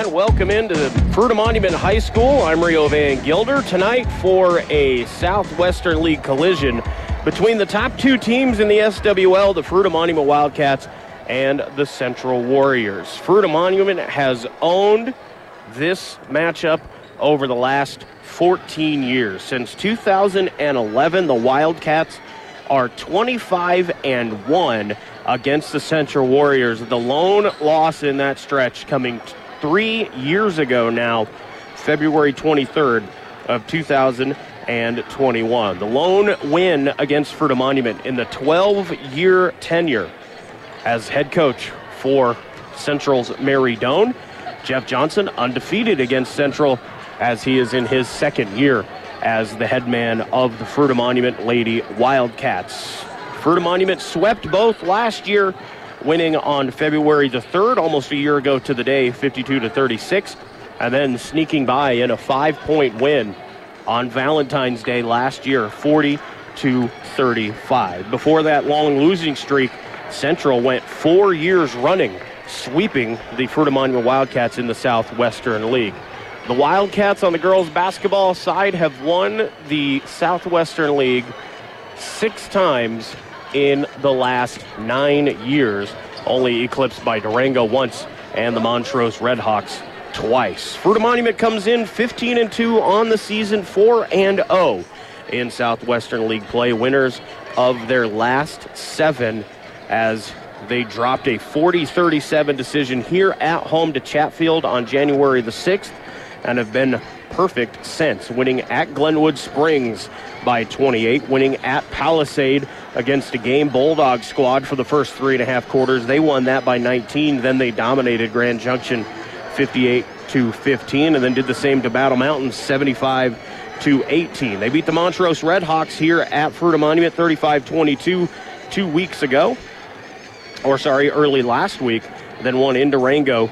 And welcome into Fruita Monument High School. I'm Rio Van Gilder. Tonight for a Southwestern League collision between the top two teams in the SWL, the Fruita Monument Wildcats and the Central Warriors. Fruita Monument has owned this matchup over the last 14 years. Since 2011, the Wildcats are 25 and 1 against the Central Warriors. The lone loss in that stretch coming three years ago now, February 23rd of 2021. The lone win against Fruita Monument in the 12-year tenure as head coach for Central's Mary Doan. Jeff Johnson undefeated against Central as he is in his second year as the head man of the Fruita Monument Lady Wildcats. Fruita Monument swept both last year, winning on February the 3rd, almost a year ago to the day, 52 to 36, and then sneaking by in a five-point win on Valentine's Day last year, 40 to 35. Before that long losing streak, Central went four years running, sweeping the Fruita Monument Wildcats in the Southwestern League. The Wildcats on the girls basketball side have won the Southwestern League six times in the last nine years, only eclipsed by Durango once and the Montrose Redhawks twice. Fruita Monument comes in 15 and 2 on the season, 4 and 0 in Southwestern League play, winners of their last seven as they dropped a 40 37 decision here at home to Chatfield on January the 6th and have been perfect sense, winning at Glenwood Springs by 28, winning at Palisade against a game Bulldog squad for the first three and a half quarters. They won that by 19. Then they dominated Grand Junction 58 to 15, and then did the same to Battle Mountain 75 to 18. They beat the Montrose Redhawks here at Fruita Monument 35 22 two weeks ago, or sorry, early last week. Then won in Durango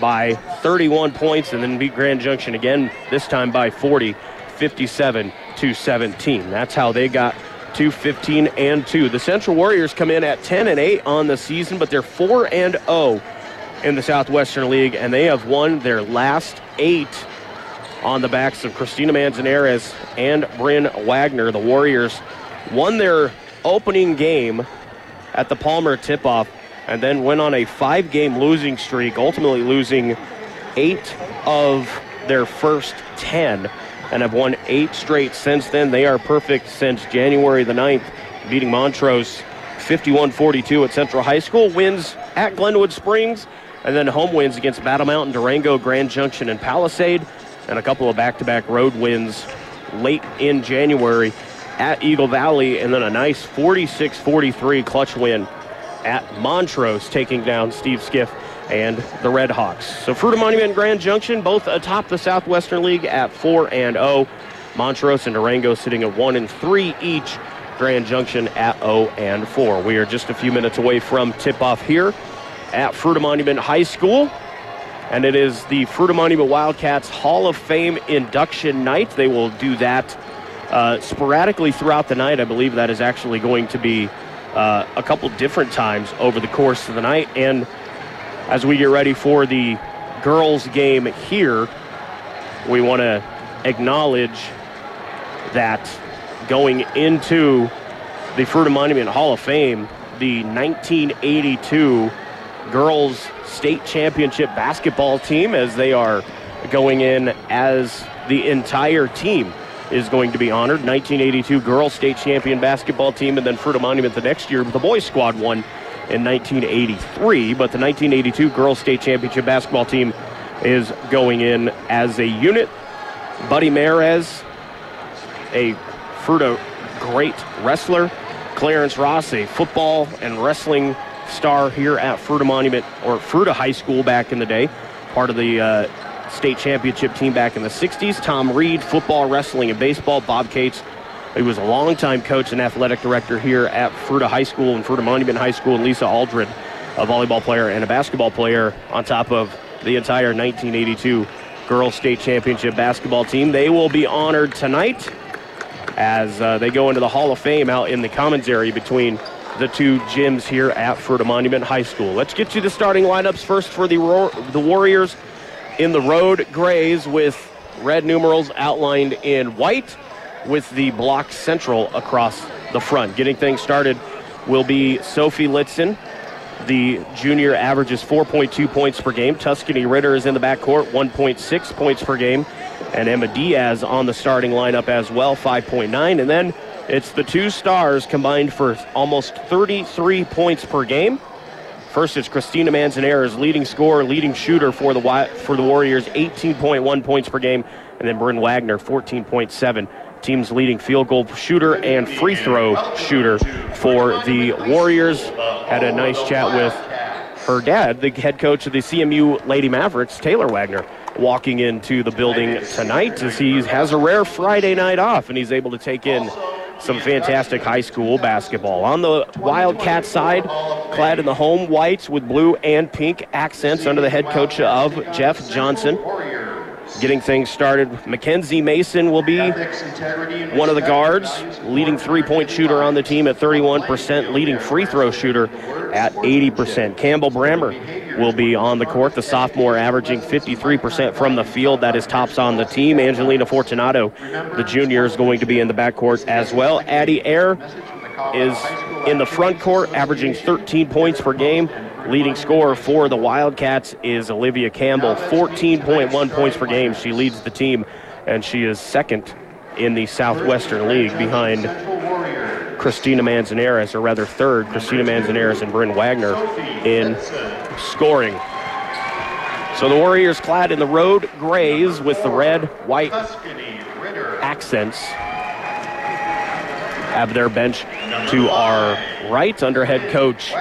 by 31 points and then beat Grand Junction again, this time by 40, 57 to 17. That's how they got to 15 and 2. The Central Warriors come in at 10 and 8 on the season, but they're 4 and 0 in the Southwestern League, and they have won their last eight on the backs of Christina Manzanares and Bryn Wagner. The Warriors won their opening game at the Palmer tip off and then went on a five game losing streak, ultimately losing eight of their first 10 and have won eight straight since then. They are perfect since January the 9th, beating Montrose 51 42 at Central High School, wins at Glenwood Springs, and then home wins against Battle Mountain, Durango, Grand Junction, and Palisade, and a couple of back to back road wins late in January at Eagle Valley, and then a nice 46 43 clutch win at Montrose, taking down Steve Skiff and the Red Hawks. So Fruita Monument and Grand Junction both atop the Southwestern League at 4 and 0. Montrose and Durango sitting at 1 and 3 each. Grand Junction at 0 and 4. We are just a few minutes away from tip off here at Fruita Monument High School. And it is the Fruita Monument Wildcats Hall of Fame induction night. They will do that uh, sporadically throughout the night. I believe that is actually going to be uh, a couple different times over the course of the night. And as we get ready for the girls' game here, we want to acknowledge that going into the Fruita Monument Hall of Fame, the 1982 girls state championship basketball team, as they are going in as the entire team is going to be honored. 1982 girls state champion basketball team, and then Fruita Monument the next year. The boys squad won in 1983, but the 1982 girls state championship basketball team is going in as a unit. Buddy Mares, a Fruita great wrestler. Clarence Ross, a football and wrestling star here at Fruita Monument or Fruita High School back in the day, part of the uh, state championship team back in the 60s. Tom Reed, football, wrestling, and baseball. Bob Cates, he was a longtime coach and athletic director here at Fruita High School and Fruita Monument High School. And Lisa Aldred, a volleyball player and a basketball player, on top of the entire 1982 girls state championship basketball team. They will be honored tonight as uh, they go into the Hall of Fame out in the commons area between the two gyms here at Fruita Monument High School. Let's get you the starting lineups first for the, the Warriors. In the road grays with red numerals outlined in white with the block central across the front. Getting things started will be Sophie Litzen. The junior averages 4.2 points per game. Tuscany Ritter is in the backcourt, 1.6 points per game. And Emma Diaz on the starting lineup as well, 5.9. And then it's the two stars combined for almost 33 points per game. First, it's Christina Manzanares, leading scorer, leading shooter for the for the Warriors, 18.1 points per game, and then Bryn Wagner, 14.7. Team's leading field goal shooter and free throw shooter for the Warriors. Had a nice chat with her dad, the head coach of the CMU Lady Mavericks, Taylor Wagner, walking into the building tonight as he has a rare Friday night off and he's able to take in some fantastic high school basketball. On the Wildcat side, clad in the home whites with blue and pink accents under the head coach of Jeff Johnson. Getting things started, Mackenzie Mason will be one of the guards, leading three point shooter on the team at 31%, leading free throw shooter at 80%. Campbell Brammer will be on the court, the sophomore averaging 53% from the field. That is tops on the team. Angelina Fortunato, the junior, is going to be in the backcourt as well. Addie Air is in the front court, averaging 13 points per game. Leading scorer for the Wildcats is Olivia Campbell, 14.1 points per game. She leads the team, and she is second in the Southwestern League behind Christina Manzanares, or rather third, Christina Manzanares and Bryn Wagner in scoring. So the Warriors clad in the road grays with the red, white accents have their bench to our right under head coach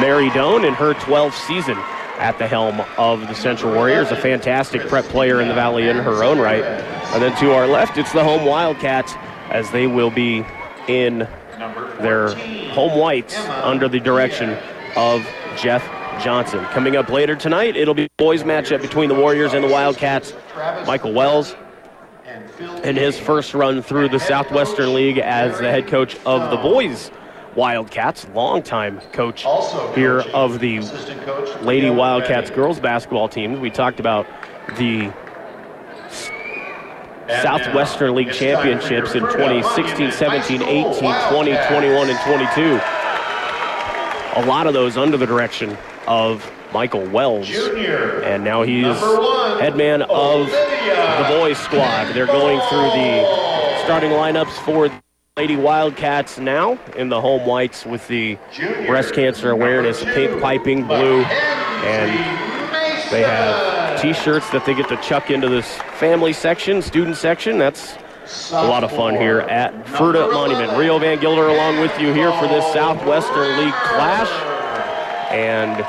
Mary Doan in her 12th season at the helm of the Central Warriors, a fantastic prep player in the Valley in her own right. And then to our left, it's the home Wildcats as they will be in their home whites under the direction of Jeff Johnson. Coming up later tonight, it'll be a boys matchup between the Warriors and the Wildcats. Michael Wells in his first run through the Southwestern League as the head coach of the boys Wildcats, longtime coach also here of the Lady Wildcats girls basketball team. We talked about the Southwestern League championships in 2016, 17, 18, 20, 21, and 22. A lot of those under the direction of Michael Wells. And now he's head man of the boys squad. They're going through the starting lineups for Lady Wildcats now in the home whites with the breast cancer awareness, pink piping, blue, and they have T-shirts that they get to chuck into this family section, student section. That's a lot of fun here at Fruita Monument. Rio Van Gilder along with you here for this Southwestern League clash, and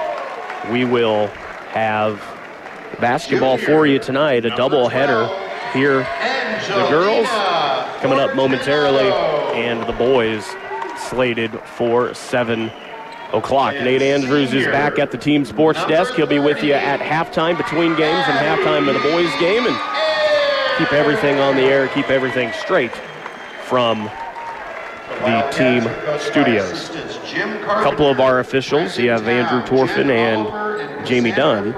we will have basketball for you tonight, a double header here. The girls coming up momentarily and the boys slated for 7 o'clock. Nate Andrews is back at the team sports desk. He'll be with you at halftime between games and halftime of the boys game and keep everything on the air, keep everything straight from the team studios. A couple of our officials, you have Andrew Torfin and Jamie Dunn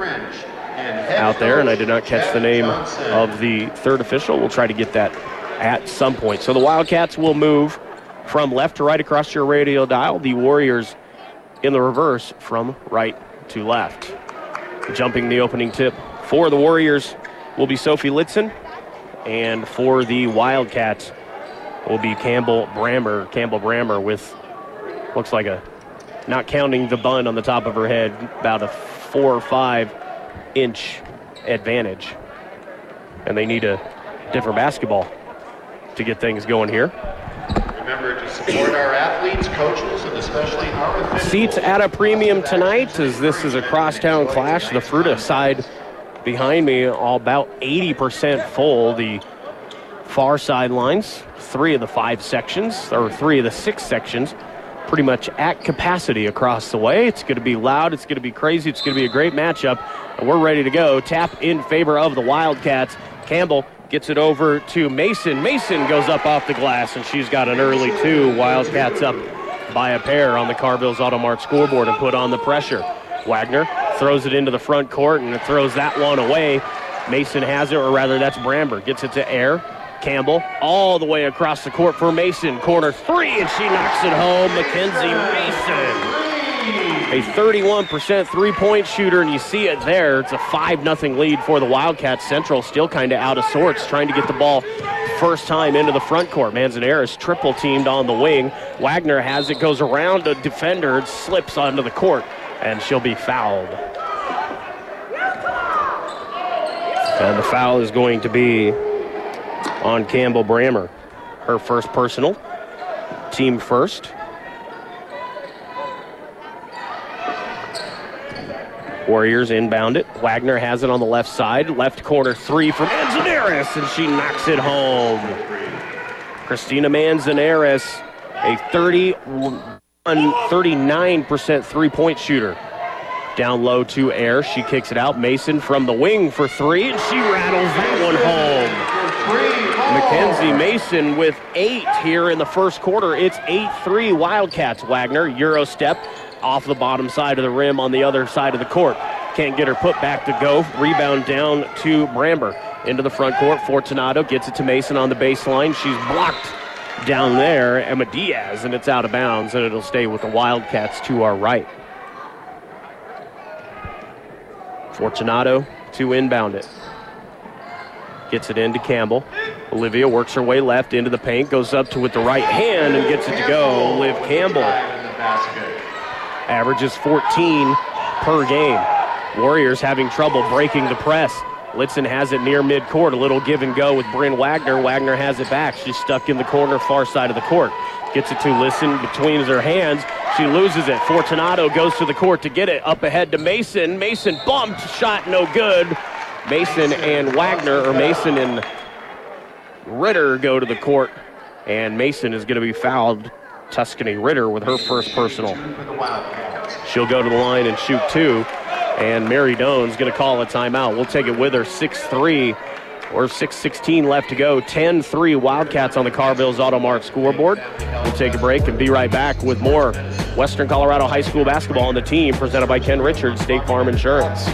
out there, and I did not catch the name of the third official. We'll try to get that at some point. So the Wildcats will move from left to right across your radio dial. The Warriors in the reverse from right to left. Jumping the opening tip for the Warriors will be Sophie Litzen, and for the Wildcats will be Campbell Brammer. Campbell Brammer with looks like a not counting the bun on the top of her head, about a four or five inch advantage. And they need a different basketball to get things going here. Remember to support our athletes, coaches, and especially our officials. Seats at a premium tonight as this is a crosstown clash. The Fruita side behind me, all about 80% full. The far sidelines, three of the five sections, or three of the six sections, pretty much at capacity across the way. It's going to be loud, it's going to be crazy, it's going to be a great matchup, and we're ready to go. Tap in favor of the Wildcats. Campbell Gets it over to Mason. Mason goes up off the glass, and she's got an early two. Wildcats up by a pair on the Carvilles Automart scoreboard and put on the pressure. Wagner throws it into the front court and it throws that one away. Mason has it, or rather, that's Brammer. Gets it to Air. Campbell all the way across the court for Mason. Corner three, and she knocks it home. Mackenzie Mason. A 31% three-point shooter, and you see it there. It's a 5-0 lead for the Wildcats. Central still kind of out of sorts, trying to get the ball first time into the front court. Manzanares triple teamed on the wing. Wagner has it, goes around a defender, it slips onto the court, and she'll be fouled. And the foul is going to be on Campbell Brammer. Her first personal, team first. Warriors inbound it. Wagner has it on the left side. Left corner three for Manzanares, and she knocks it home. Christina Manzanares, a 31, 39% three point shooter. Down low to air. She kicks it out. Mason from the wing for three, and she rattles that one home. Mackenzie Mason with eight here in the first quarter. It's 8 3 Wildcats. Wagner, Euro step off the bottom side of the rim on the other side of the court. Can't get her put back to go. Rebound down to Brammer. Into the front court. Fortunato gets it to Mason on the baseline. She's blocked down there. Emma Diaz, and it's out of bounds, and it'll stay with the Wildcats to our right. Fortunato to inbound it. Gets it into Campbell. Olivia works her way left into the paint, goes up to with the right hand and gets it to go. Liv Campbell averages 14 per game. Warriors having trouble breaking the press. Litzen has it near midcourt. A little give and go with Bryn Wagner. Wagner has it back. She's stuck in the corner, far side of the court. Gets it to Litzen between her hands. She loses it. Fortunato goes to the court to get it. Up ahead to Mason. Mason bumped. Shot no good. Mason and Wagner, or Mason and Ritter go to the court. And Mason is going to be fouled. Tuscany Ritter with her first personal. She'll go to the line and shoot two. And Mary Doan's going to call a timeout. We'll take it with her 6 3 or 6.16 left to go. 10 3 Wildcats on the Carvilles Auto Mart scoreboard. We'll take a break and be right back with more Western Colorado High School basketball on the team presented by Ken Richards, State Farm Insurance.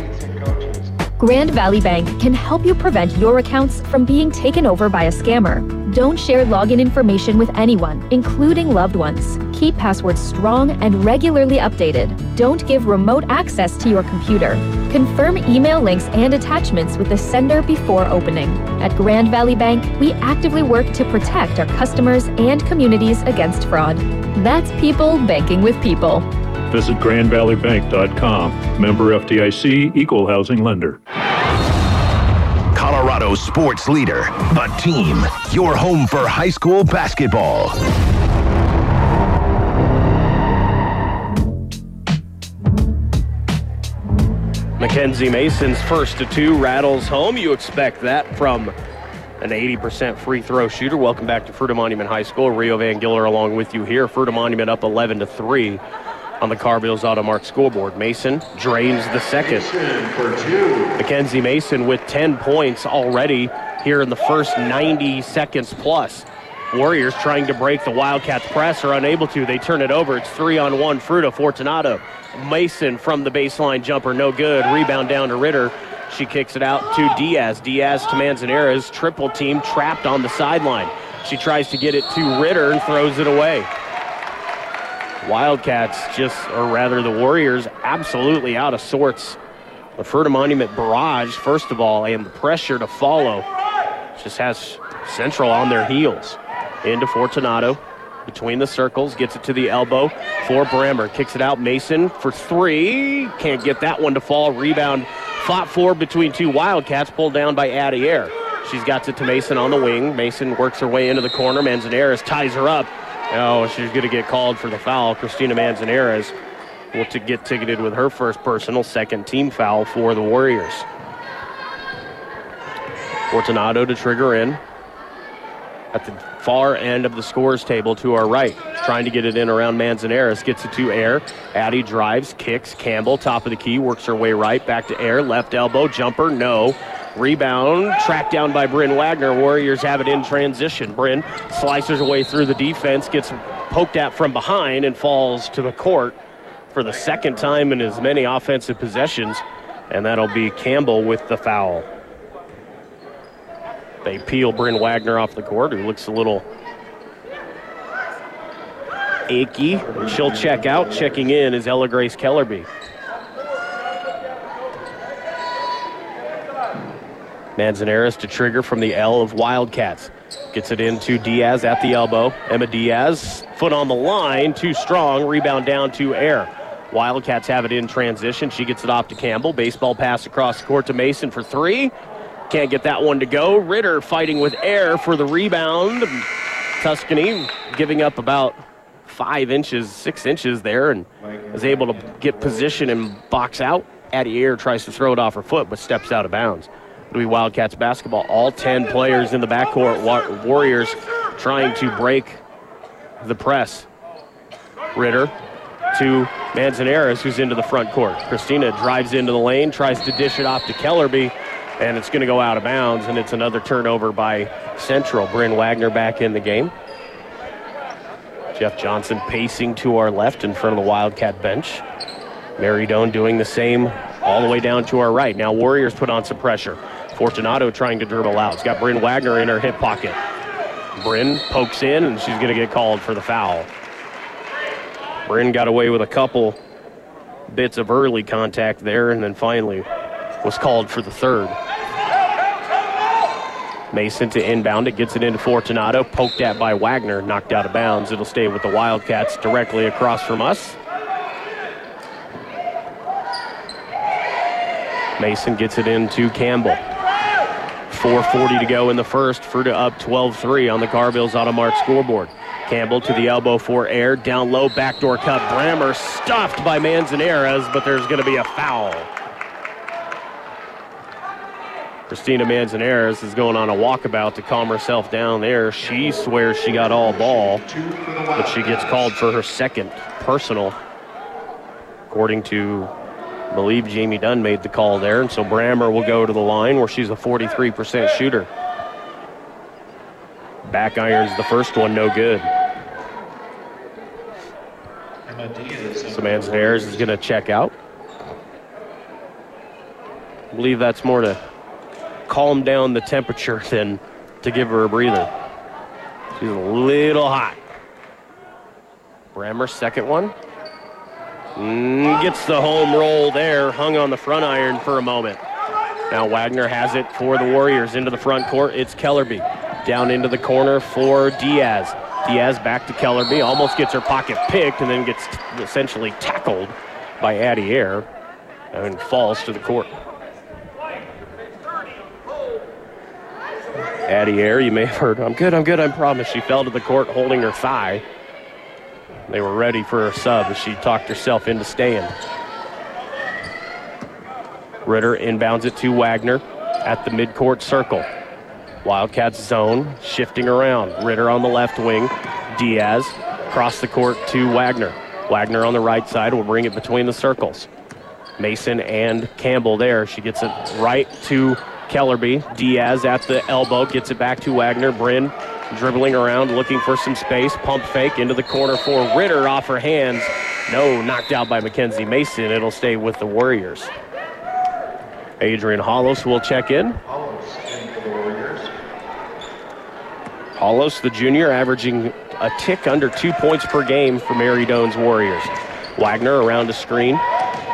Grand Valley Bank can help you prevent your accounts from being taken over by a scammer. Don't share login information with anyone, including loved ones. Keep passwords strong and regularly updated. Don't give remote access to your computer. Confirm email links and attachments with the sender before opening. At Grand Valley Bank, we actively work to protect our customers and communities against fraud. That's people banking with people. Visit grandvalleybank.com. Member FDIC, equal housing lender. Sports leader, the team, your home for high school basketball. Mackenzie Mason's first to two rattles home. You expect that from an 80% free throw shooter. Welcome back to Fruita Monument High School. Rio Van Gilder along with you here. Fruita Monument up 11 to 3 on the Carvilles Automart scoreboard. Mason drains the second. Mackenzie Mason with 10 points already here in the first 90 seconds plus. Warriors trying to break the Wildcats press are unable to. They turn it over. It's three on one. Fruita Fortunato. Mason from the baseline jumper, no good. Rebound down to Ritter. She kicks it out to Diaz. Diaz to Manzanares. Triple team trapped on the sideline. She tries to get it to Ritter and throws it away. Wildcats just, or rather the Warriors, absolutely out of sorts. The Fruita Monument barrage, first of all, and the pressure to follow just has Central on their heels. Into Fortunato, between the circles, gets it to the elbow for Brammer. Kicks it out, Mason for three. Can't get that one to fall. Rebound fought for between two Wildcats, pulled down by Addie Air. She's got it to Mason on the wing. Mason works her way into the corner. Manzanares ties her up. Oh, she's going to get called for the foul. Christina Manzanares will to get ticketed with her first personal, second team foul for the Warriors. Fortunato to trigger in at the far end of the scores table to our right. Trying to get it in around Manzanares. Gets it to Air. Addie drives, kicks. Campbell, top of the key, works her way right. Back to Air. Left elbow, jumper, no. Rebound, tracked down by Bryn Wagner. Warriors have it in transition. Bryn slices away through the defense, gets poked at from behind, and falls to the court for the second time in as many offensive possessions, and that'll be Campbell with the foul. They peel Bryn Wagner off the court, who looks a little achy. She'll check out. Checking in is Ella Grace Kellerby. Manzanares to trigger from the L of Wildcats. Gets it into Diaz at the elbow. Emma Diaz, foot on the line, too strong. Rebound down to Air. Wildcats have it in transition. She gets it off to Campbell. Baseball pass across the court to Mason for three. Can't get that one to go. Ritter fighting with Air for the rebound. Tuscany giving up about five inches, six inches there, and is able to get position and box out. Addie Air tries to throw it off her foot, but steps out of bounds. It'll be Wildcats basketball. All 10 players in the backcourt. Warriors trying to break the press. Ritter to Manzanares, who's into the front court. Christina drives into the lane, tries to dish it off to Kellerby, and it's going to go out of bounds, and it's another turnover by Central. Bryn Wagner back in the game. Jeff Johnson pacing to our left in front of the Wildcat bench. Mary Doan doing the same all the way down to our right. Now Warriors put on some pressure. Fortunato trying to dribble out. It's got Bryn Wagner in her hip pocket. Bryn pokes in, and she's going to get called for the foul. Bryn got away with a couple bits of early contact there, and then finally was called for the third. Mason to inbound it, gets it into Fortunato, poked at by Wagner, knocked out of bounds. It'll stay with the Wildcats directly across from us. Mason gets it into Campbell. 4.40 to go in the first. Fruita up 12 3 on the Carvilles Automart scoreboard. Campbell to the elbow for air. Down low, backdoor cut. Brammer stuffed by Manzanares, but there's going to be a foul. Christina Manzanares is going on a walkabout to calm herself down there. She swears she got all ball, but she gets called for her second personal, according to I believe Jamie Dunn made the call there, and so Brammer will go to the line where she's a 43% shooter. Back irons the first one, no good. Samantha Manzanares is going to check out. I believe that's more to calm down the temperature than to give her a breather. She's a little hot. Brammer, second one. Mm, gets the home roll there, hung on the front iron for a moment. Now Wagner has it for the Warriors into the front court. It's Kellerby. Down into the corner for Diaz. Diaz back to Kellerby, almost gets her pocket picked and then gets essentially tackled by Addie Air and falls to the court. Addie Air, you may have heard, I'm good, I'm good, I promise. She fell to the court holding her thigh. They were ready for a sub as she talked herself into staying. Ritter inbounds it to Wagner at the midcourt circle. Wildcats zone shifting around. Ritter on the left wing. Diaz cross the court to Wagner. Wagner on the right side will bring it between the circles. Mason and Campbell there. She gets it right to Kellerby. Diaz at the elbow gets it back to Wagner. Bryn dribbling around, looking for some space. Pump fake into the corner for Ritter off her hands. No, knocked out by Mackenzie Mason. It'll stay with the Warriors. Adrian Hollos will check in. Hollos, the junior, averaging a tick under two points per game for Mary Doan's Warriors. Wagner around a screen,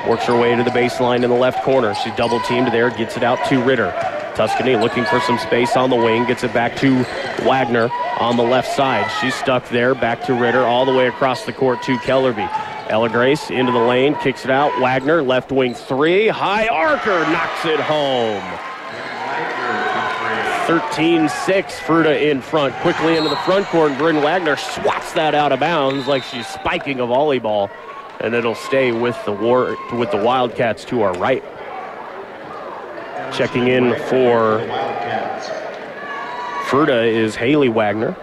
works her way to the baseline in the left corner. She's double teamed there, gets it out to Ritter. Tuscany looking for some space on the wing, gets it back to Wagner on the left side. She's stuck there, back to Ritter, all the way across the court to Kellerby. Ella Grace into the lane, kicks it out. Wagner, left wing three. High archer knocks it home. 13 6, Fruita in front. Quickly into the front court, and Bryn Wagner swats that out of bounds like she's spiking a volleyball. And it'll stay with the war with the Wildcats to our right. Checking in for Fruita is Haley Wagner.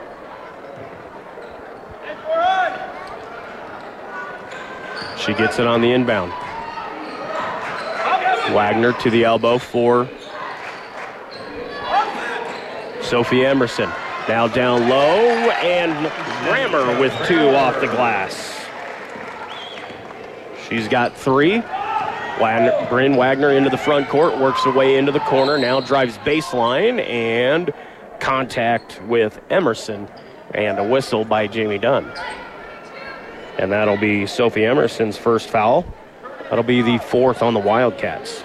She gets it on the inbound. Wagner to the elbow for Sophie Emerson. Now down low, and Brammer with two off the glass. She's got three. Wagner, Bryn Wagner into the front court, works her way into the corner, now drives baseline and contact with Emerson and a whistle by Jamie Dunn. And that'll be Sophie Emerson's first foul. That'll be the fourth on the Wildcats.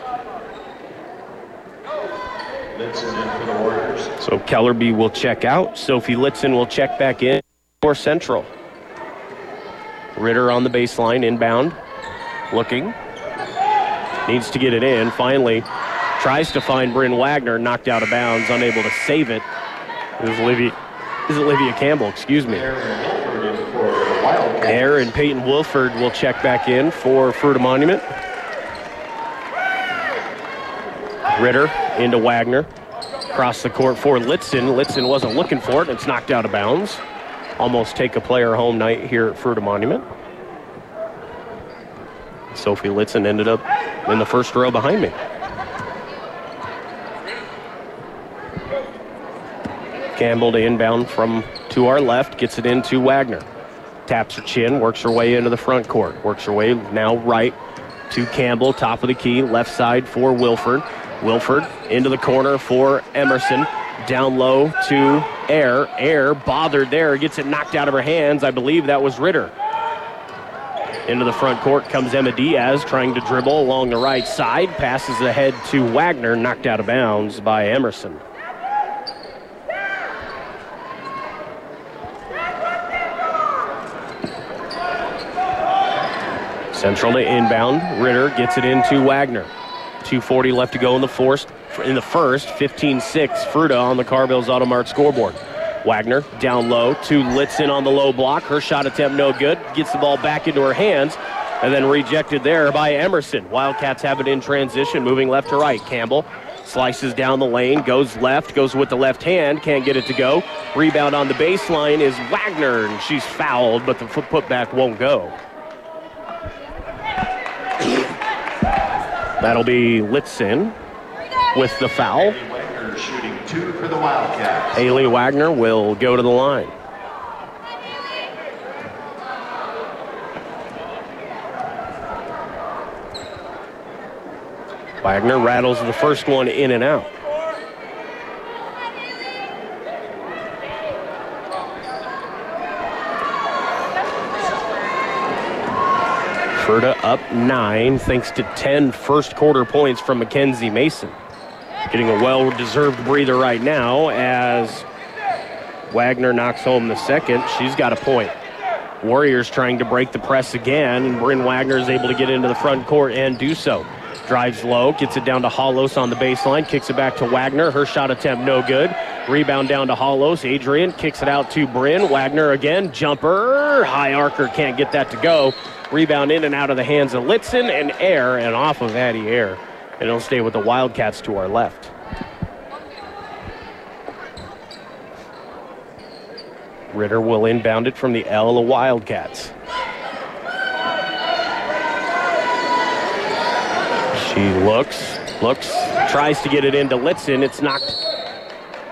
So Kellerby will check out. Sophie Litzen will check back in for Central. Ritter on the baseline, inbound, looking. Needs to get it in. Finally, tries to find Bryn Wagner, knocked out of bounds, unable to save it. It was Olivia, is Olivia Campbell, excuse me. Aaron Peyton Wilford will check back in for Fruita Monument. Ritter into Wagner. Across the court for Litzen. Litzen wasn't looking for it. It's knocked out of bounds. Almost take a player home night here at Fruita Monument. Sophie Litzen ended up in the first row behind me. Campbell to inbound from to our left, gets it into Wagner. Taps her chin, works her way into the front court. Works her way now right to Campbell, top of the key, left side for Wilford. Wilford into the corner for Emerson. Down low to Air. Air bothered there, gets it knocked out of her hands. I believe that was Ritter. Into the front court comes Emma Diaz trying to dribble along the right side. Passes ahead to Wagner, knocked out of bounds by Emerson. Central to inbound. Ritter gets it into Wagner. 240 left to go in the first. In the first, 15-6. Fruita on the Carvilles Automart scoreboard. Wagner down low to Litzen on the low block. Her shot attempt no good. Gets the ball back into her hands and then rejected there by Emerson. Wildcats have it in transition, moving left to right. Campbell slices down the lane, goes left, goes with the left hand, can't get it to go. Rebound on the baseline is Wagner, and she's fouled, but the foot putback won't go. That'll be Litzen with the foul. Two for the Wildcats. Haley Wagner will go to the line. Wagner rattles the first one in and out. Ferda up nine thanks to 10 first quarter points from Mackenzie Mason. Getting a well deserved breather right now as Wagner knocks home the second. She's got a point. Warriors trying to break the press again, and Bryn Wagner is able to get into the front court and do so. Drives low, gets it down to Hollos on the baseline, kicks it back to Wagner. Her shot attempt no good. Rebound down to Hollos. Adrian kicks it out to Bryn. Wagner again, jumper. High archer can't get that to go. Rebound in and out of the hands of Litzen and Air, and off of Addie Air. And it'll stay with the Wildcats to our left. Ritter will inbound it from the L of Wildcats. She looks, looks, tries to get it into Litzen. It's knocked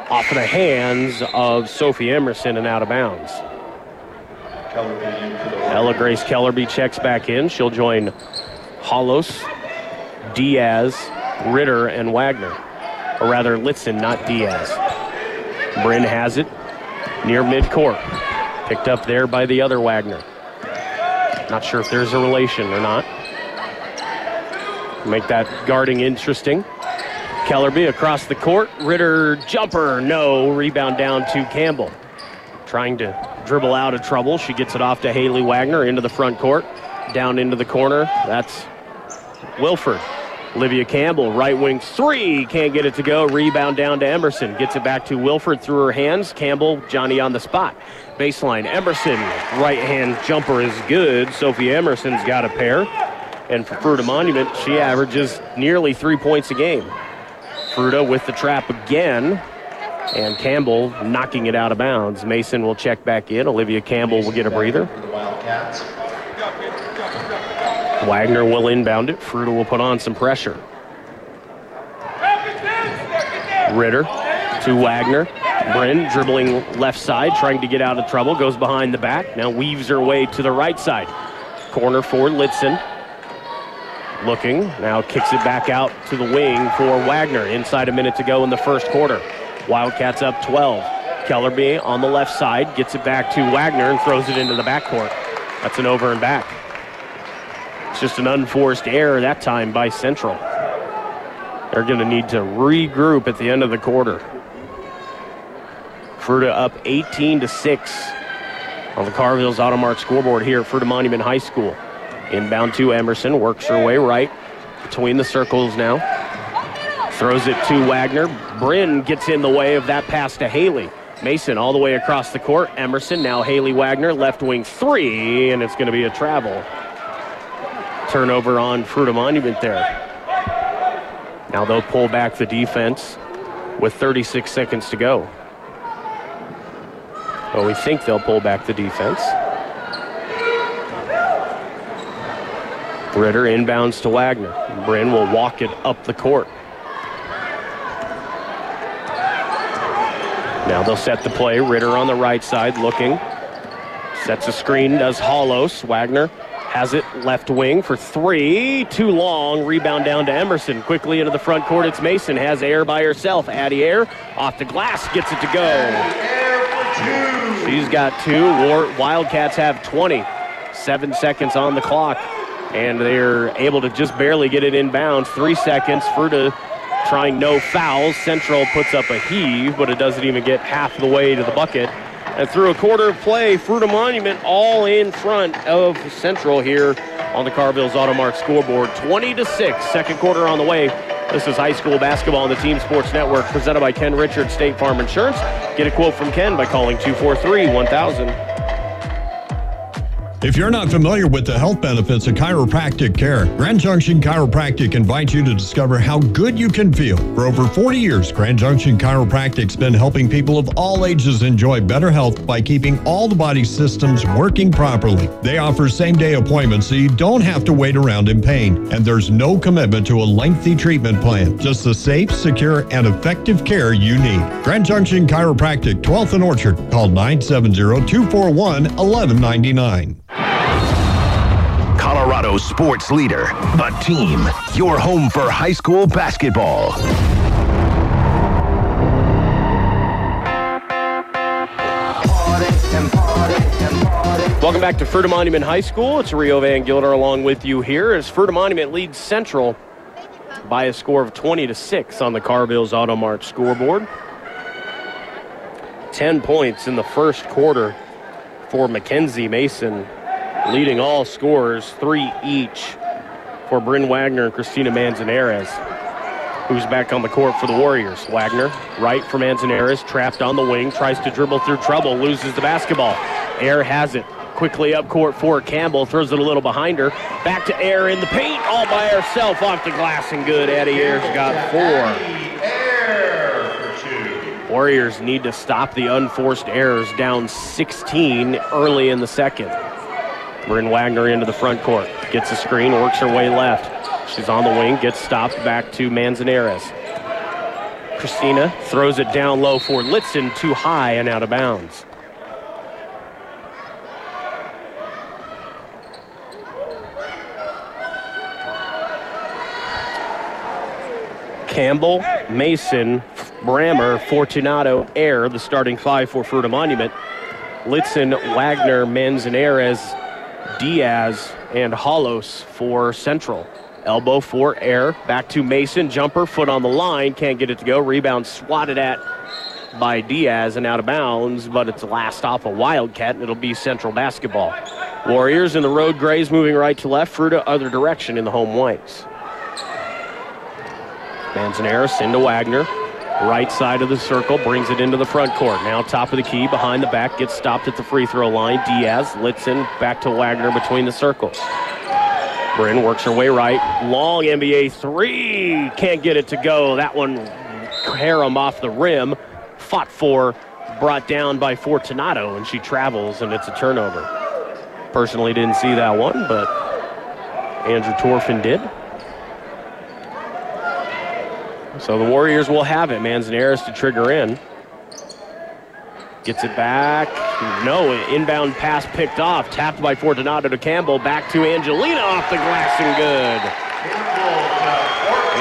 off of the hands of Sophie Emerson and out of bounds. Ella Grace Kellerby checks back in. She'll join Hollos, Diaz, Ritter, and Wagner. Or rather, Litzen, not Diaz. Bryn has it near midcourt. Picked up there by the other Wagner. Not sure if there's a relation or not. Make that guarding interesting. Kellerby across the court. Ritter jumper, no. Rebound down to Campbell. Trying to dribble out of trouble. She gets it off to Haley Wagner into the front court. Down into the corner. That's Wilford. Olivia Campbell, right wing three, can't get it to go. Rebound down to Emerson. Gets it back to Wilford through her hands. Campbell, Johnny on the spot. Baseline, Emerson, right hand jumper is good. Sophie Emerson's got a pair. And for Fruita Monument, she averages nearly three points a game. Fruita with the trap again. And Campbell knocking it out of bounds. Mason will check back in. Olivia Campbell will get a breather. Wagner will inbound it. Fruta will put on some pressure. Ritter to Wagner. Bryn dribbling left side, trying to get out of trouble, goes behind the back. Now weaves her way to the right side. Corner for Litzen. Looking, now kicks it back out to the wing for Wagner. Inside a minute to go in the first quarter. Wildcats up 12. Kellerby on the left side gets it back to Wagner and throws it into the backcourt. That's an over and back. It's just an unforced error that time by Central. They're going to need to regroup at the end of the quarter. Fruita up 18 to 6 on the Carville's Automart scoreboard here at Fruita Monument High School. Inbound to Emerson, works her way right between the circles now. Throws it to Wagner. Bryn gets in the way of that pass to Haley. Mason all the way across the court. Emerson, now Haley Wagner, left wing three, and it's going to be a travel. Turnover on Fruita Monument there. Now they'll pull back the defense with 36 seconds to go. Well, we think they'll pull back the defense. Ritter inbounds to Wagner. Bryn will walk it up the court. Now they'll set the play. Ritter on the right side looking. Sets a screen, does Hollos. Wagner has it left wing for three. Too long. Rebound down to Emerson. Quickly into the front court. It's Mason. Has air by herself. Addie Air off the glass. Gets it to go. She's got two. Wildcats have 20. Seven seconds on the clock and they're able to just barely get it inbounds. Three seconds. Fruita trying no fouls. Central puts up a heave, but it doesn't even get half the way to the bucket. And through a quarter of play, Fruita Monument all in front of Central here on the Carville's Automart scoreboard. 20 to 6, second quarter on the way. This is high school basketball on the Team Sports Network, presented by Ken Richards State Farm Insurance. Get a quote from Ken by calling 243 1000. If you're not familiar with the health benefits of chiropractic care, Grand Junction Chiropractic invites you to discover how good you can feel. For over 40 years, Grand Junction Chiropractic's been helping people of all ages enjoy better health by keeping all the body systems working properly. They offer same day appointments so you don't have to wait around in pain, and there's no commitment to a lengthy treatment plan, just the safe, secure, and effective care you need. Grand Junction Chiropractic, 12th and Orchard. Call 970 241 1199. Sports leader, the team, your home for high school basketball. Welcome back to Fruita Monument High School. It's Rio Van Gilder along with you here as Fruita Monument leads Central by a score of 20 to 6 on the Carville's Automark scoreboard. 10 points in the first quarter for Mackenzie Mason leading all scorers, three each for Bryn Wagner and Christina Manzanares, who's back on the court for the Warriors. Wagner, right for Manzanares, trapped on the wing, tries to dribble through trouble, loses the basketball. Air has it. Quickly up court for Campbell, throws it a little behind her. Back to Air in the paint, all by herself off the glass and good. Addie Air's got four. Warriors need to stop the unforced errors down 16 early in the second. Bryn Wagner into the front court. Gets a screen, works her way left. She's on the wing, gets stopped back to Manzanares. Christina throws it down low for Litzen, too high and out of bounds. Campbell, Mason, Brammer, Fortunato, Air, the starting five for Fruita Monument. Litzen, Wagner, Manzanares, Diaz and Hollos for Central. Elbow for air. Back to Mason. Jumper. Foot on the line. Can't get it to go. Rebound swatted at by Diaz and out of bounds, but it's last off a Wildcat, and it'll be Central basketball. Warriors in the road grays moving right to left. Fruita other direction in the home whites. Manzanares into Wagner. Right side of the circle, brings it into the front court. Now top of the key, behind the back, gets stopped at the free throw line. Diaz, Litzen, back to Wagner between the circles. Bryn works her way right. Long NBA three. Can't get it to go. That one, Harem off the rim. Fought for, brought down by Fortunato, and she travels, and it's a turnover. Personally didn't see that one, but Andrew Torfin did. So the Warriors will have it. Manzanares to trigger in. Gets it back. No, inbound pass picked off. Tapped by Fortunato to Campbell. Back to Angelina off the glass and good.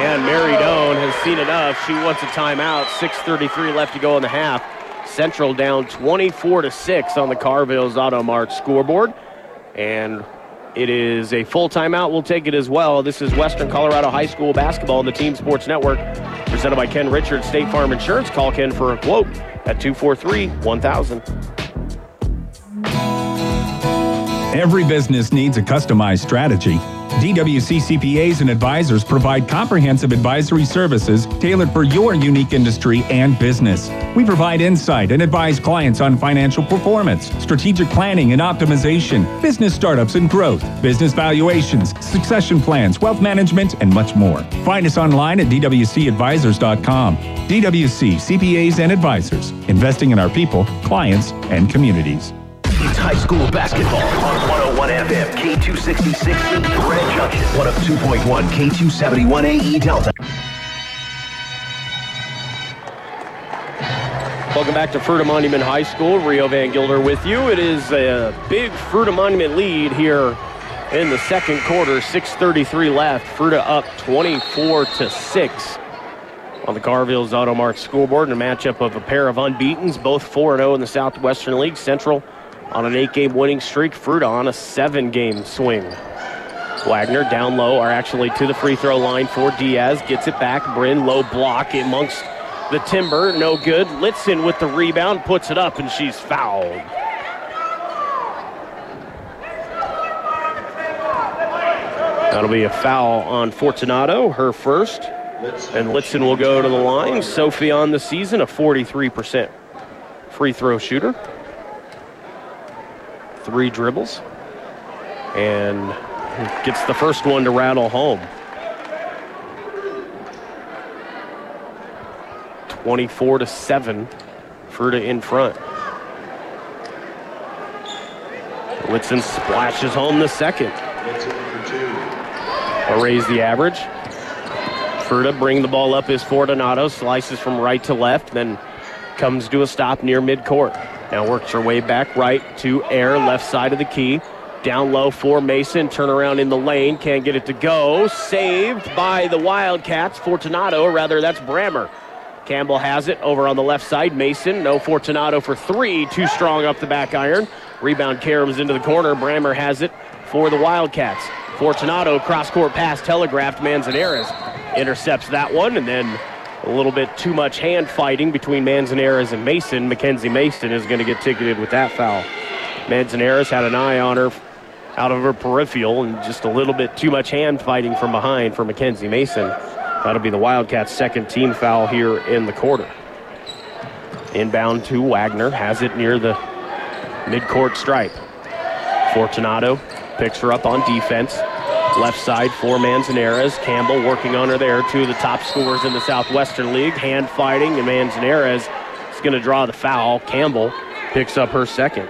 And Mary Doan has seen enough. She wants a timeout. 6.33 left to go in the half. Central down 24 to 6 on the Carvilles Auto Mart scoreboard. And it is a full timeout. We'll take it as well. This is Western Colorado High School basketball on the Team Sports Network, presented by Ken Richards, State Farm Insurance. Call Ken for a quote at 243 1000. Every business needs a customized strategy. DWC CPAs and advisors provide comprehensive advisory services tailored for your unique industry and business. We provide insight and advise clients on financial performance, strategic planning and optimization, business startups and growth, business valuations, succession plans, wealth management, and much more. Find us online at dwcadvisors.com. DWC CPAs and advisors, investing in our people, clients, and communities. High school basketball on 101 FM, K266E, Grand Junction, one of 2.1 K271AE Delta. Welcome back to Fruita Monument High School. Rio Van Gilder with you. It is a big Fruita Monument lead here in the second quarter. 6.33 left. Fruita up 24 to 6 on the Carvilles Auto Mart scoreboard in a matchup of a pair of unbeatens, both 4 0 in the Southwestern League. Central on an eight game winning streak. Fruita on a seven game swing. Wagner down low, or actually to the free throw line for Diaz. Gets it back. Bryn low block amongst the timber. No good. Litzen with the rebound, puts it up, and she's fouled. That'll be a foul on Fortunato, her first. And Litzen will go to the line. Sophie on the season, a 43% free throw shooter. Three dribbles. And gets the first one to rattle home. 24 to 7. Fruita in front. Litzen splashes home the second. Raise the average. Fruita bring the ball up is Fortunato, slices from right to left, then comes to a stop near midcourt. Now works her way back right to Air, left side of the key. Down low for Mason, turn around in the lane, can't get it to go. Saved by the Wildcats, Fortunato, or rather that's Brammer. Campbell has it over on the left side. Mason, no Fortunato for three, too strong up the back iron. Rebound caroms into the corner. Brammer has it for the Wildcats. Fortunato, cross court pass, telegraphed. Manzanares intercepts that one, and then a little bit too much hand fighting between Manzanares and Mason. Mackenzie Mason is going to get ticketed with that foul. Manzanares had an eye on her out of her peripheral, and just a little bit too much hand fighting from behind for Mackenzie Mason. That'll be the Wildcats' second team foul here in the quarter. Inbound to Wagner, has it near the midcourt stripe. Fortunato picks her up on defense. Left side for Manzanares. Campbell working on her there. Two of the top scorers in the Southwestern League. Hand fighting, and Manzanares is going to draw the foul. Campbell picks up her second.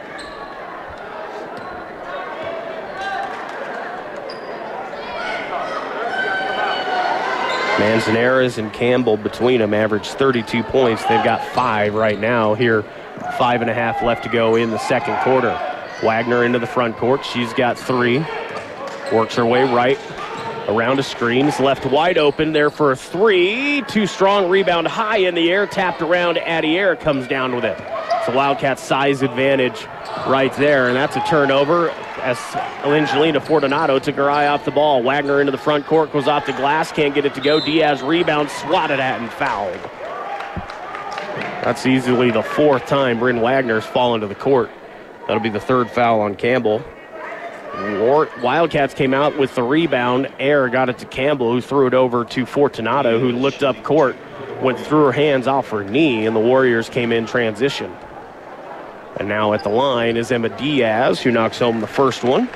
Manzanares and Campbell between them average 32 points. They've got five right now here. Five and a half left to go in the second quarter. Wagner into the front court. She's got three. Works her way right around a screen. Is left wide open there for a three. Too strong rebound high in the air. Tapped around. Addie Air comes down with it. It's a Wildcat size advantage right there. And that's a turnover as Angelina Fortunato took her eye off the ball. Wagner into the front court, goes off the glass, can't get it to go. Diaz rebound, swatted at and fouled. That's easily the fourth time Bryn Wagner's fallen to the court. That'll be the third foul on Campbell. Wildcats came out with the rebound. Air got it to Campbell, who threw it over to Fortunato, who looked up court, went through her hands off her knee, and the Warriors came in transition. And now at the line is Emma Diaz, who knocks home the first one.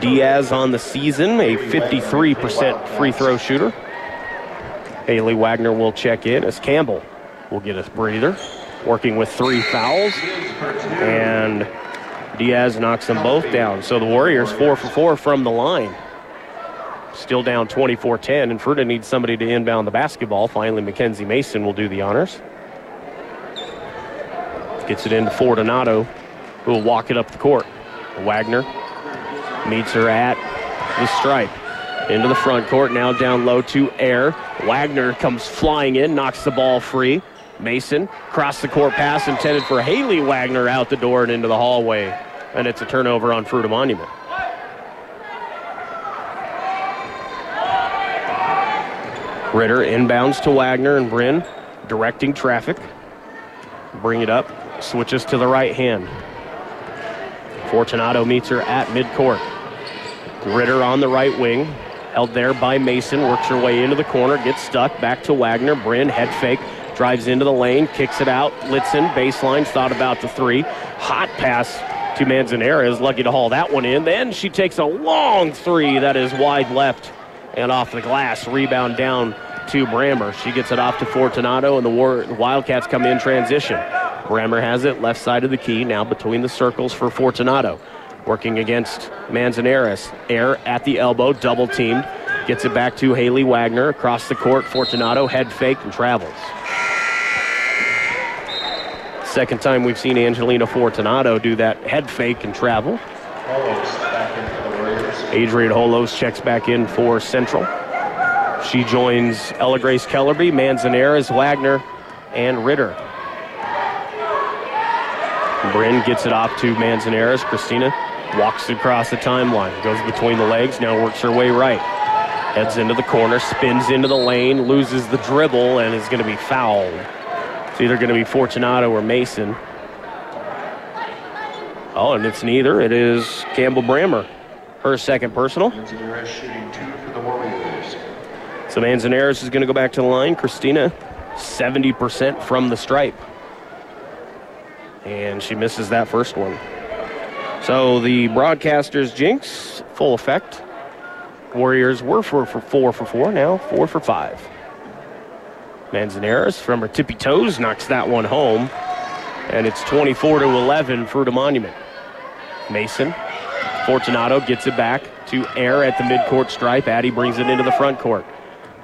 Diaz on the season, a 53% free throw shooter. Haley Wagner will check in as Campbell will get a breather, working with three fouls. And Diaz knocks them both down. So the Warriors four for four from the line. Still down 24-10, and Fruita needs somebody to inbound the basketball. Finally, Mackenzie Mason will do the honors. Gets it into Fortunato, who will walk it up the court. Wagner meets her at the stripe. Into the front court, now down low to Air. Wagner comes flying in, knocks the ball free. Mason, cross the court pass intended for Haley Wagner out the door and into the hallway. And it's a turnover on Fruita Monument. Ritter inbounds to Wagner and Bryn, directing traffic. Bring it up, switches to the right hand. Fortunato meets her at midcourt. Ritter on the right wing, held there by Mason, works her way into the corner, gets stuck, back to Wagner. Bryn, head fake, drives into the lane, kicks it out. Litzen, baseline, thought about the three. Hot pass to Manzanares, lucky to haul that one in. Then she takes a long three that is wide left and off the glass. Rebound down to Brammer. She gets it off to Fortunato, and the, War- the Wildcats come in transition. Brammer has it left side of the key, now between the circles for Fortunato. Working against Manzanares. Air at the elbow, double teamed. Gets it back to Haley Wagner across the court. Fortunato head fake and travels. Second time we've seen Angelina Fortunato do that head fake and travel. Adrian Hollos checks back in for Central. She joins Ella Grace Kellerby, Manzanares, Wagner, and Ritter. Bryn gets it off to Manzanares. Christina walks across the timeline, goes between the legs, now works her way right. Heads into the corner, spins into the lane, loses the dribble, and is going to be fouled. It's either going to be Fortunato or Mason. Oh, and it's neither. It is Campbell Brammer. Her second personal. So Manzanares is going to go back to the line. Christina, 70% from the stripe. And she misses that first one. So the broadcasters jinx, full effect. Warriors were for, for four for four, now four for five. Manzanares from her tippy toes knocks that one home. And it's 24 to 11 for the monument. Mason, Fortunato gets it back to Air at the midcourt stripe. Addy brings it into the front court.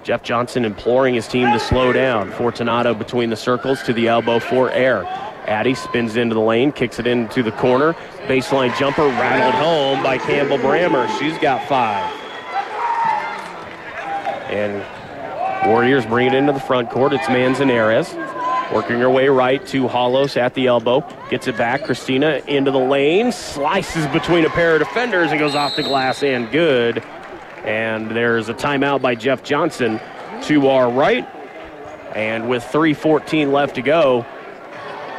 Jeff Johnson imploring his team to slow down. Fortunato between the circles to the elbow for Air. Addy spins into the lane, kicks it into the corner. Baseline jumper rattled home by Campbell Brammer. She's got five. And Warriors bring it into the front court. It's Manzanares. Working her way right to Hollos at the elbow. Gets it back. Christina into the lane. Slices between a pair of defenders and goes off the glass and good. And there's a timeout by Jeff Johnson to our right. And with 3.14 left to go,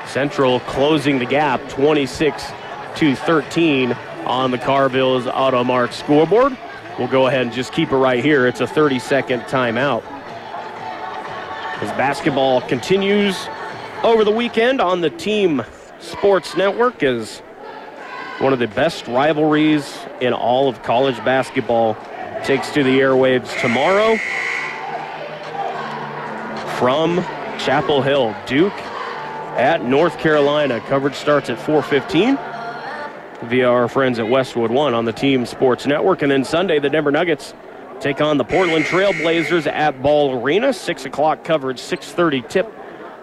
Central closing the gap 26 to 13 on the Carvilles Auto Automart scoreboard. We'll go ahead and just keep it right here. It's a 30 second timeout. As basketball continues over the weekend on the Team Sports Network is one of the best rivalries in all of college basketball takes to the airwaves tomorrow from Chapel Hill. Duke at North Carolina. Coverage starts at 4:15 via our friends at Westwood One on the Team Sports Network, and then Sunday the Denver Nuggets take on the Portland Trailblazers at Ball Arena. Six o'clock coverage, 6:30 tip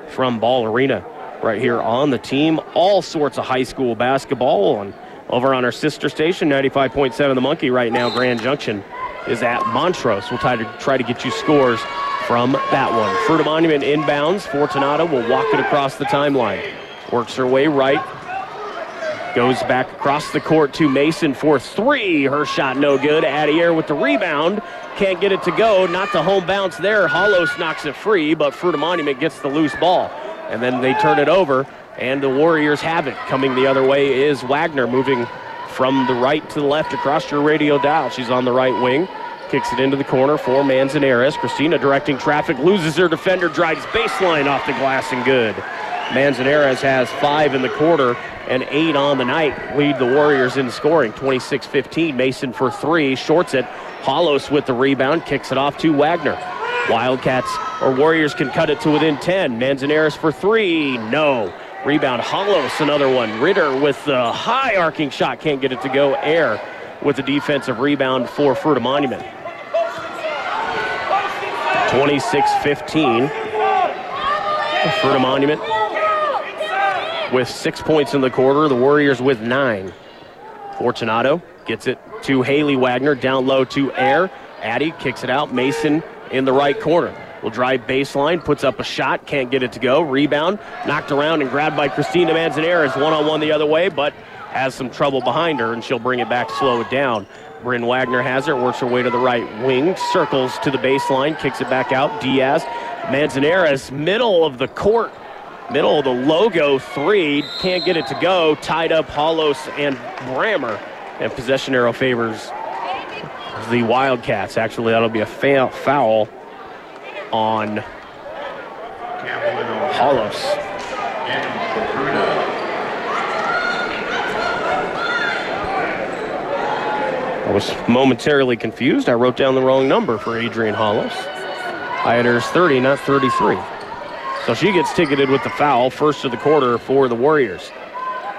from Ball Arena, right here on the team. All sorts of high school basketball and over on our sister station, 95.7 The Monkey. Right now, Grand Junction is at Montrose. We'll try to try to get you scores from that one. Fruita Monument inbounds. Fortunato will walk it across the timeline. Works her way right. Goes back across the court to Mason for three. Her shot no good. Addier with the rebound. Can't get it to go. Not the home bounce there. Hollos knocks it free, but Fruita Monument gets the loose ball. And then they turn it over, and the Warriors have it. Coming the other way is Wagner moving from the right to the left across your radio dial. She's on the right wing. Kicks it into the corner for Manzanares. Christina directing traffic, loses her defender, drives baseline off the glass and good. Manzanares has five in the quarter and eight on the night. Lead the Warriors in scoring 26 15. Mason for three, shorts it. Hollos with the rebound, kicks it off to Wagner. Wildcats or Warriors can cut it to within 10. Manzanares for three, no. Rebound, Hollos, another one. Ritter with the high arcing shot, can't get it to go. Air with the defensive rebound for Fruita Monument. 26 15. Fruita Monument with six points in the quarter. The Warriors with nine. Fortunato gets it to Haley Wagner, down low to Air. Addy kicks it out. Mason in the right corner. Will drive baseline, puts up a shot, can't get it to go. Rebound, knocked around and grabbed by Christina Manzanares. One on one the other way, but has some trouble behind her, and she'll bring it back, slow it down. Bryn Wagner has it, works her way to the right wing, circles to the baseline, kicks it back out. Diaz, Manzanares, middle of the court, middle of the logo three, can't get it to go. Tied up Hollos and Brammer, and possession arrow favors the Wildcats. Actually, that'll be a foul on Hollos. I was momentarily confused. I wrote down the wrong number for Adrian Hollos. I had hers 30, not 33. So she gets ticketed with the foul, first of the quarter for the Warriors.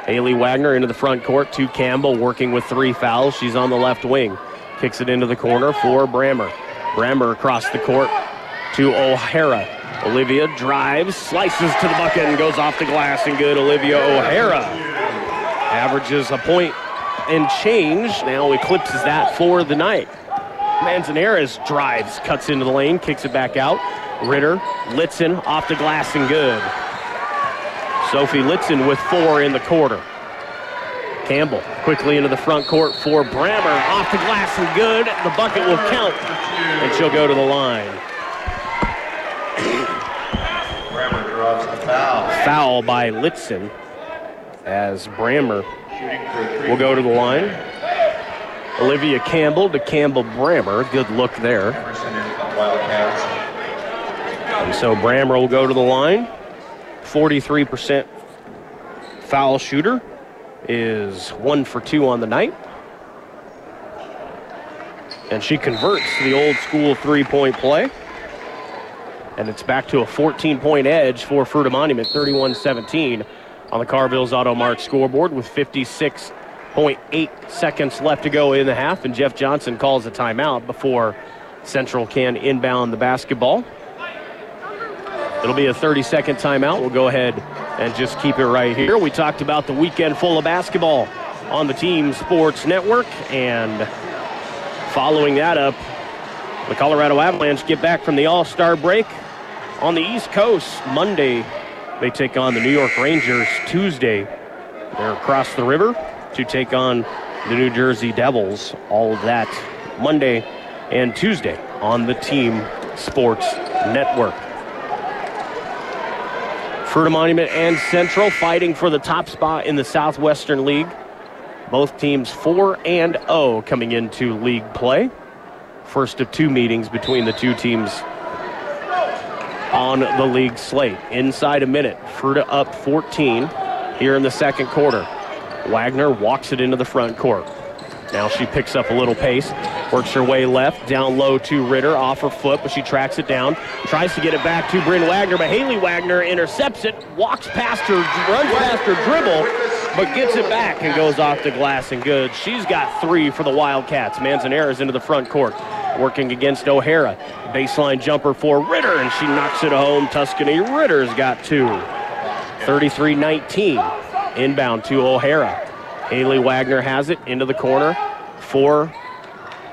Haley Wagner into the front court to Campbell, working with three fouls. She's on the left wing. Kicks it into the corner for Brammer. Brammer across the court to O'Hara. Olivia drives, slices to the bucket, and goes off the glass and good. Olivia O'Hara averages a point and change. Now eclipses that for the night. Manzanares drives, cuts into the lane, kicks it back out. Ritter, Litzen off the glass and good. Sophie Litzen with four in the quarter. Campbell quickly into the front court for Brammer. Off the glass and good. The bucket will count, and she'll go to the line. Brammer draws the foul. Foul by Litzen as Brammer will go to the line. Olivia Campbell to Campbell Brammer. Good look there. And so Brammer will go to the line. 43% foul shooter is one for two on the night. And she converts the old school three point play. And it's back to a 14 point edge for Fruita Monument, 31 17 on the Carvilles Auto Mart scoreboard with 56.8 seconds left to go in the half. And Jeff Johnson calls a timeout before Central can inbound the basketball. It'll be a 30 second timeout. We'll go ahead and just keep it right here. We talked about the weekend full of basketball on the Team Sports Network. And following that up, the Colorado Avalanche get back from the All Star break on the East Coast. Monday, they take on the New York Rangers. Tuesday, they're across the river to take on the New Jersey Devils. All of that Monday and Tuesday on the Team Sports Network. Fruita Monument and Central fighting for the top spot in the Southwestern League. Both teams 4 and 0 coming into league play. First of two meetings between the two teams on the league slate. Inside a minute, Fruita up 14 here in the second quarter. Wagner walks it into the front court. Now she picks up a little pace, works her way left, down low to Ritter, off her foot, but she tracks it down, tries to get it back to Bryn Wagner, but Haley Wagner intercepts it, walks past her, runs past her dribble, but gets it back and goes off the glass and good. She's got three for the Wildcats. Manzanares into the front court, working against O'Hara. Baseline jumper for Ritter, and she knocks it home. Tuscany Ritter's got two. 33-19. Inbound to O'Hara. Haley Wagner has it into the corner for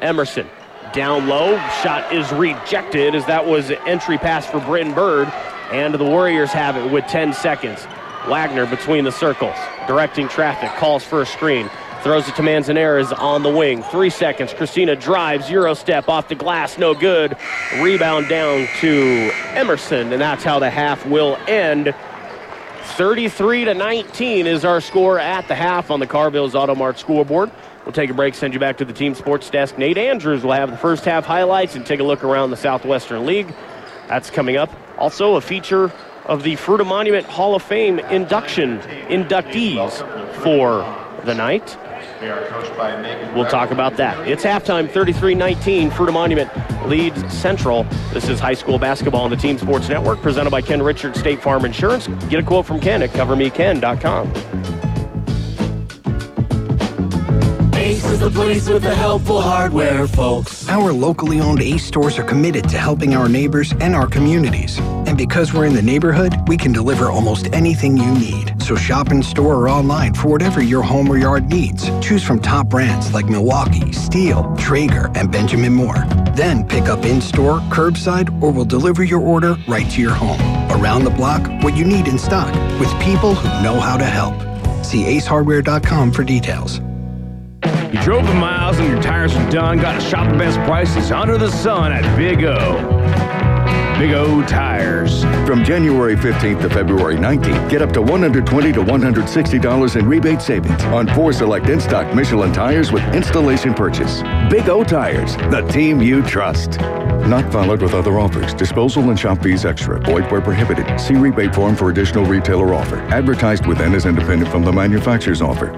Emerson. Down low, shot is rejected as that was an entry pass for Britton Bird, and the Warriors have it with 10 seconds. Wagner between the circles, directing traffic, calls for a screen, throws it to Manzanares on the wing. Three seconds. Christina drives, Euro step off the glass, no good. Rebound down to Emerson, and that's how the half will end. 33 to 19 is our score at the half on the Carvilles Auto Mart scoreboard. We'll take a break, send you back to the team sports desk. Nate Andrews will have the first half highlights and take a look around the Southwestern League. That's coming up. Also, a feature of the Fruita Monument Hall of Fame induction inductees for the night. They are coached by Megan. We'll talk about that. It's halftime, 33-19. Fruita Monument leads Central. This is high school basketball on the Team Sports Network, presented by Ken Richards State Farm Insurance. Get a quote from Ken at covermeken.com. Ace is the place with the helpful hardware, folks. Our locally owned Ace stores are committed to helping our neighbors and our communities. And because we're in the neighborhood, we can deliver almost anything you need. So shop in store or online for whatever your home or yard needs. Choose from top brands like Milwaukee, Stihl, Traeger, and Benjamin Moore. Then pick up in store, curbside, or we'll deliver your order right to your home. Around the block, what you need in stock, with people who know how to help. See acehardware.com for details. You drove the miles and your tires are done. Got to shop the best prices under the sun at Big O. Big O Tires. From January 15th to February 19th, get up to 120 to $160 in rebate savings on four select in stock Michelin tires with installation purchase. Big O Tires, the team you trust. Not valid with other offers. Disposal and shop fees extra. Void where prohibited. See rebate form for additional retailer offer. Advertised within is independent from the manufacturer's offer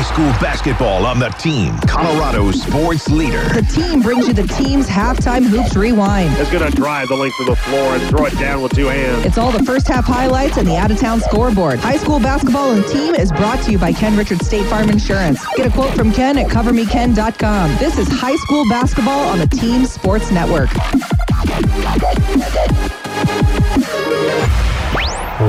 high school basketball on the team. Colorado sports leader. The team brings you the team's halftime hoops rewind. It's going to drive the length of the floor and throw it down with two hands. It's all the first half highlights and the out of town scoreboard. High school basketball and team is brought to you by Ken Richards State Farm Insurance. Get a quote from Ken at covermeken.com. This is high school basketball on the Team Sports Network.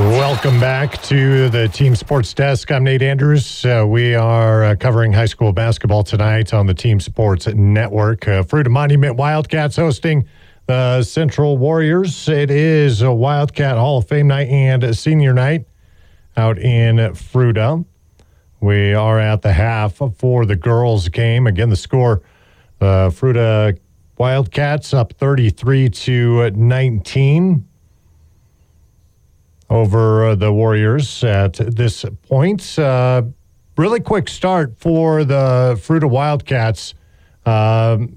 Welcome back to the Team Sports Desk. I'm Nate Andrews. Uh, we are uh, covering high school basketball tonight on the Team Sports Network. Uh, Fruita Monument Wildcats hosting the Central Warriors. It is a Wildcat Hall of Fame night and senior night out in Fruita. We are at the half for the girls' game. Again, the score: uh, Fruita Wildcats up 33 to 19 over uh, the Warriors at this point. Uh, really quick start for the Fruita Wildcats. Um,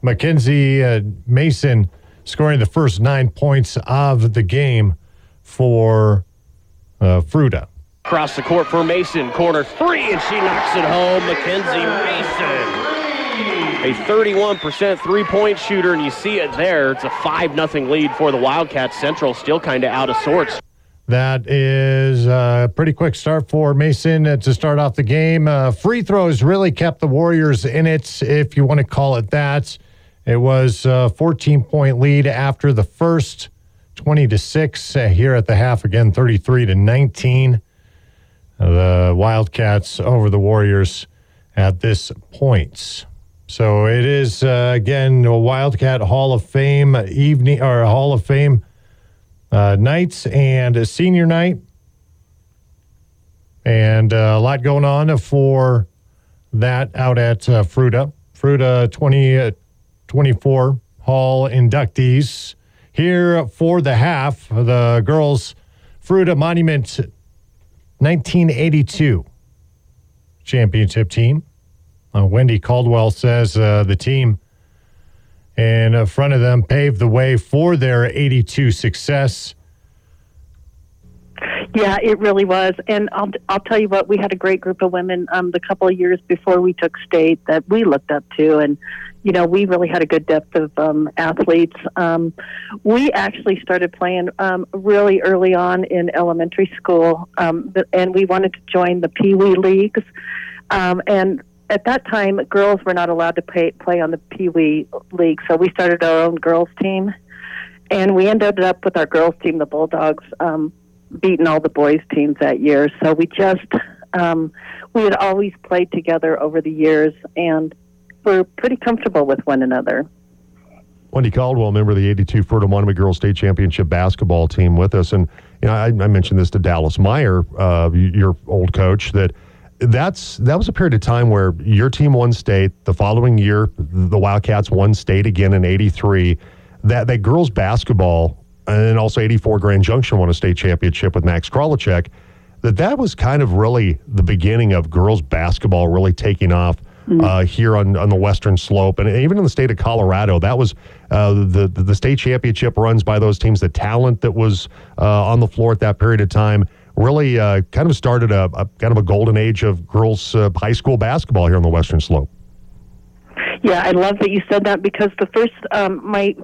Mackenzie uh, Mason scoring the first nine points of the game for uh, Fruita. Across the court for Mason, corner three, and she knocks it home. Mackenzie Mason a 31% three point shooter, and you see it there. It's a 5 0 lead for the Wildcats. Central still kind of out of sorts. That is a pretty quick start for Mason to start off the game. Uh, free throws really kept the Warriors in it, if you want to call it that. It was a 14 point lead after the first, 20 to 6 uh, here at the half, again 33 to 19. Uh, the Wildcats over the Warriors at this point. So it is, uh, again, a Wildcat Hall of Fame evening or Hall of Fame uh, nights and a senior night. And uh, a lot going on for that out at uh, Fruita. Fruita 2024 uh, Hall inductees. Here for the half, the girls' Fruita Monument 1982 championship team. Uh, Wendy Caldwell says uh, the team in front of them paved the way for their 82 success. Yeah, it really was, and I'll I'll tell you what. We had a great group of women um, the couple of years before we took state that we looked up to, and you know we really had a good depth of um, athletes. Um, we actually started playing um, really early on in elementary school, um, and we wanted to join the Pee Wee leagues, um, and at that time, girls were not allowed to play, play on the Pee Wee League, so we started our own girls team, and we ended up with our girls team, the Bulldogs, um, beating all the boys teams that year. So we just um, we had always played together over the years, and we're pretty comfortable with one another. Wendy Caldwell, member of the 82 Fruita Monument Girls State Championship basketball team with us. And, you know, I, I mentioned this to Dallas Meyer, uh, your old coach, that – that's that was a period of time where your team won state. The following year, the Wildcats won state again in '83. That that girls basketball and also '84 Grand Junction won a state championship with Max Krolacek. That that was kind of really the beginning of girls basketball really taking off. Mm-hmm. Uh, here on, on the western slope and even in the state of Colorado. That was uh, the, the state championship runs by those teams, the talent that was uh, on the floor at that period of time really uh, kind of started a, a, kind of a golden age of girls uh, high school basketball here on the Western Slope. Yeah, I love that you said that because the first um, my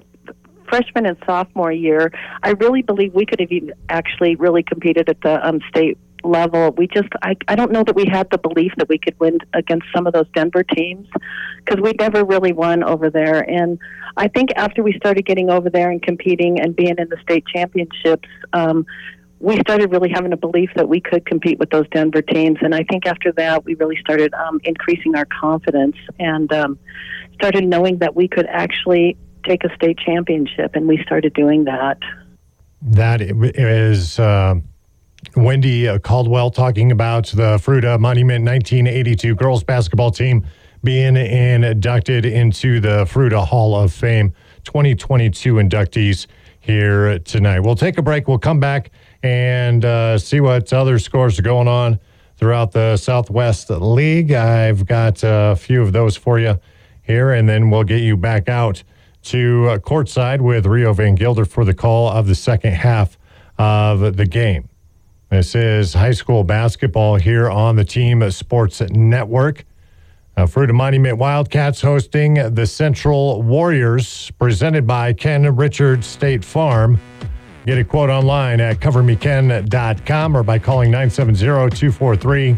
freshman and sophomore year, I really believe we could have even actually really competed at the um, state level, we just I I don't know that we had the belief that we could win against some of those Denver teams because we never really won over there. And I think after we started getting over there and competing and being in the state championships. Um, we started really having a belief that we could compete with those Denver teams. And I think after that, we really started um, increasing our confidence and um, started knowing that we could actually take a state championship. And we started doing that. That is uh, Wendy Caldwell talking about the Fruita Monument 1982 girls basketball team being inducted into the Fruita Hall of Fame 2022 inductees here tonight. We'll take a break. We'll come back and uh, see what other scores are going on throughout the Southwest League. I've got a few of those for you here, and then we'll get you back out to uh, courtside with Rio Van Gilder for the call of the second half of the game. This is high school basketball here on the Team Sports Network. Uh, Fruita Monument Wildcats hosting the Central Warriors, presented by Ken Richards State Farm. Get a quote online at covermeken.com or by calling 970 243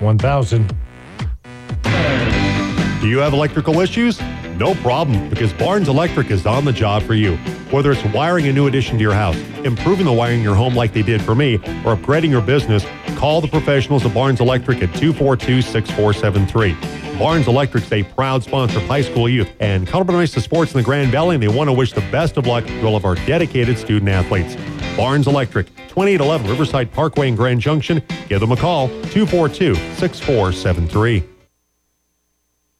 1000. Do you have electrical issues? No problem, because Barnes Electric is on the job for you. Whether it's wiring a new addition to your house, improving the wiring in your home like they did for me, or upgrading your business, call the professionals at Barnes Electric at 242 6473. Barnes Electric's a proud sponsor of high school youth and complements the sports in the Grand Valley, and they want to wish the best of luck to all of our dedicated student athletes. Barnes Electric, 2811 Riverside Parkway in Grand Junction. Give them a call, 242 6473.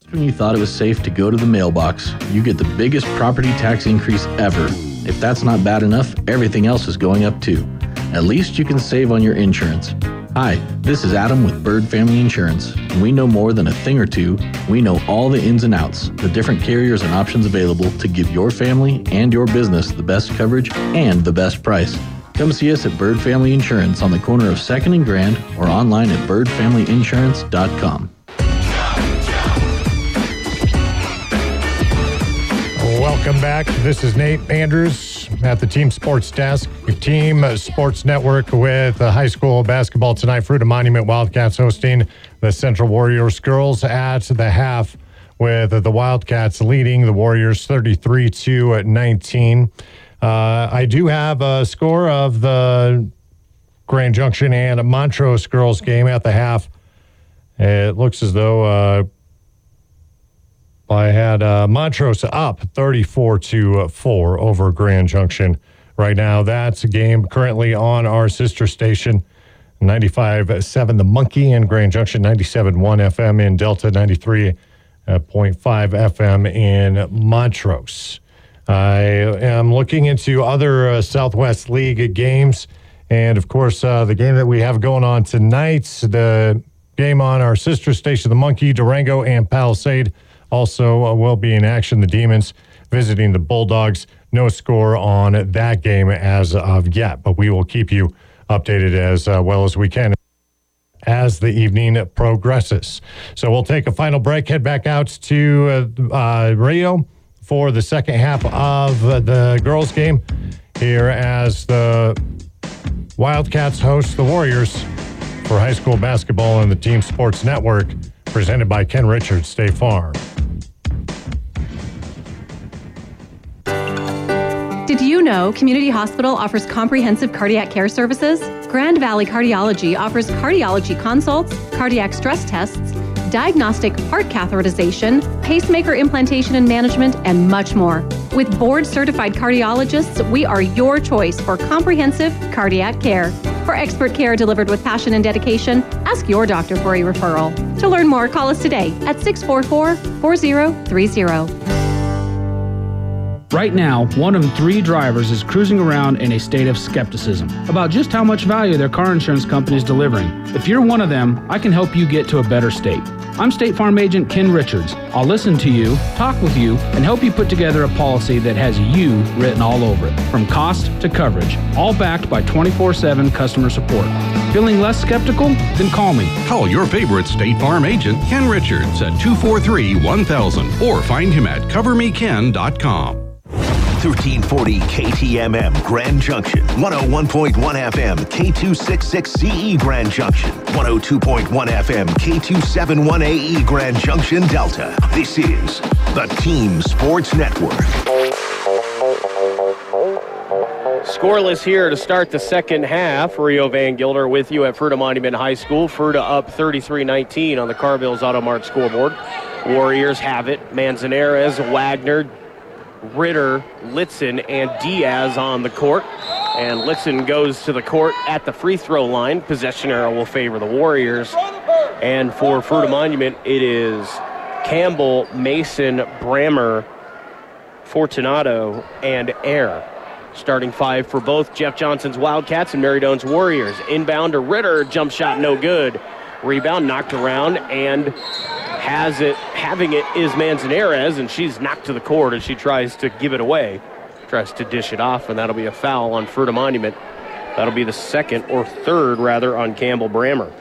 When you thought it was safe to go to the mailbox, you get the biggest property tax increase ever. If that's not bad enough, everything else is going up too. At least you can save on your insurance. Hi, this is Adam with Bird Family Insurance. We know more than a thing or two. We know all the ins and outs, the different carriers and options available to give your family and your business the best coverage and the best price. Come see us at Bird Family Insurance on the corner of 2nd and Grand or online at birdfamilyinsurance.com. Welcome back. This is Nate Andrews at the Team Sports Desk, Team Sports Network with high school basketball tonight. Fruita Monument Wildcats hosting the Central Warriors girls at the half with the Wildcats leading the Warriors 33 to 19. Uh, I do have a score of the Grand Junction and Montrose girls game at the half. It looks as though uh, I had uh, Montrose up 34 to 4 over Grand Junction. Right now, that's a game currently on our sister station, 95.7 The Monkey in Grand Junction, 97.1 FM in Delta, 93.5 FM in Montrose. I am looking into other uh, Southwest League games. And of course, uh, the game that we have going on tonight, the game on our sister station, The Monkey, Durango, and Palisade also uh, will be in action. The Demons visiting the Bulldogs. No score on that game as of yet, but we will keep you updated as uh, well as we can as the evening progresses. So we'll take a final break, head back out to uh, uh, Rio for the second half of the girls' game here as the Wildcats host the Warriors for high school basketball on the Team Sports Network, presented by Ken Richards State Farm. Did you know Community Hospital offers comprehensive cardiac care services? Grand Valley Cardiology offers cardiology consults, cardiac stress tests, diagnostic heart catheterization, pacemaker implantation and management, and much more. With board certified cardiologists, we are your choice for comprehensive cardiac care. For expert care delivered with passion and dedication, ask your doctor for a referral. To learn more, call us today at 644 4030. Right now, one in three drivers is cruising around in a state of skepticism about just how much value their car insurance company is delivering. If you're one of them, I can help you get to a better state. I'm State Farm Agent Ken Richards. I'll listen to you, talk with you, and help you put together a policy that has you written all over it, from cost to coverage, all backed by 24 7 customer support. Feeling less skeptical? Then call me. Call your favorite State Farm agent, Ken Richards, at 243 1000 or find him at covermeken.com. 1340 KTMM Grand Junction, 101.1 FM K266CE Grand Junction, 102.1 FM K271AE Grand Junction Delta. This is the Team Sports Network. Scoreless here to start the second half. Rio Van Gilder with you at Fruita Monument High School. Fruita up 33-19 on the Carvilles Auto Mart scoreboard. Warriors have it. Manzanares, Wagner, Ritter, Litzen, and Diaz on the court. And Litzen goes to the court at the free throw line. Possession arrow will favor the Warriors. And for Fruita Monument, it is Campbell, Mason, Brammer, Fortunato, and Air. Starting five for both Jeff Johnson's Wildcats and Maridone's Warriors. Inbound to Ritter, jump shot no good. Rebound knocked around and has it, having it is Manzanares, and she's knocked to the court as she tries to give it away. Tries to dish it off, and that'll be a foul on Fruita Monument. That'll be the second or third, rather, on Campbell Brammer.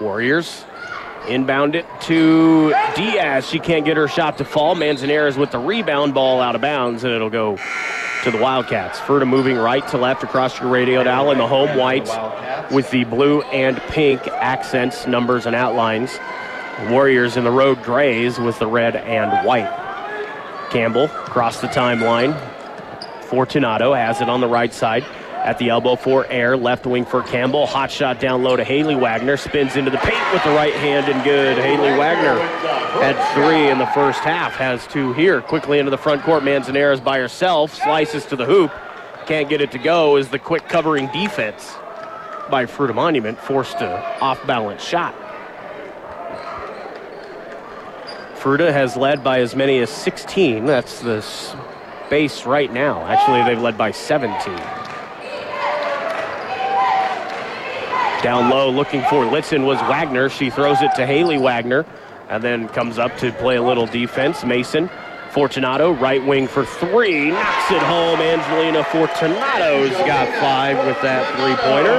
Warriors inbound it to Diaz. She can't get her shot to fall. Manzanares with the rebound ball out of bounds, and it'll go to the Wildcats. Fruita moving right to left across your radio dial in the home whites with the blue and pink accents, numbers, and outlines. Warriors in the road grays with the red and white. Campbell across the timeline. Fortunato has it on the right side. At the elbow for Air, left wing for Campbell. Hot shot down low to Haley Wagner. Spins into the paint with the right hand and good. Haley Wagner had three in the first half. Has two here. Quickly into the front court. Manzanares by herself. Slices to the hoop. Can't get it to go. Is the quick covering defense by Fruita Monument. Forced a off balance shot. Fruita has led by as many as 16. That's the base right now. Actually, they've led by 17. Down low, looking for Litzen was Wagner. She throws it to Haley Wagner and then comes up to play a little defense. Mason, Fortunato, right wing for three, knocks it home. Angelina Fortunato's got five with that three pointer.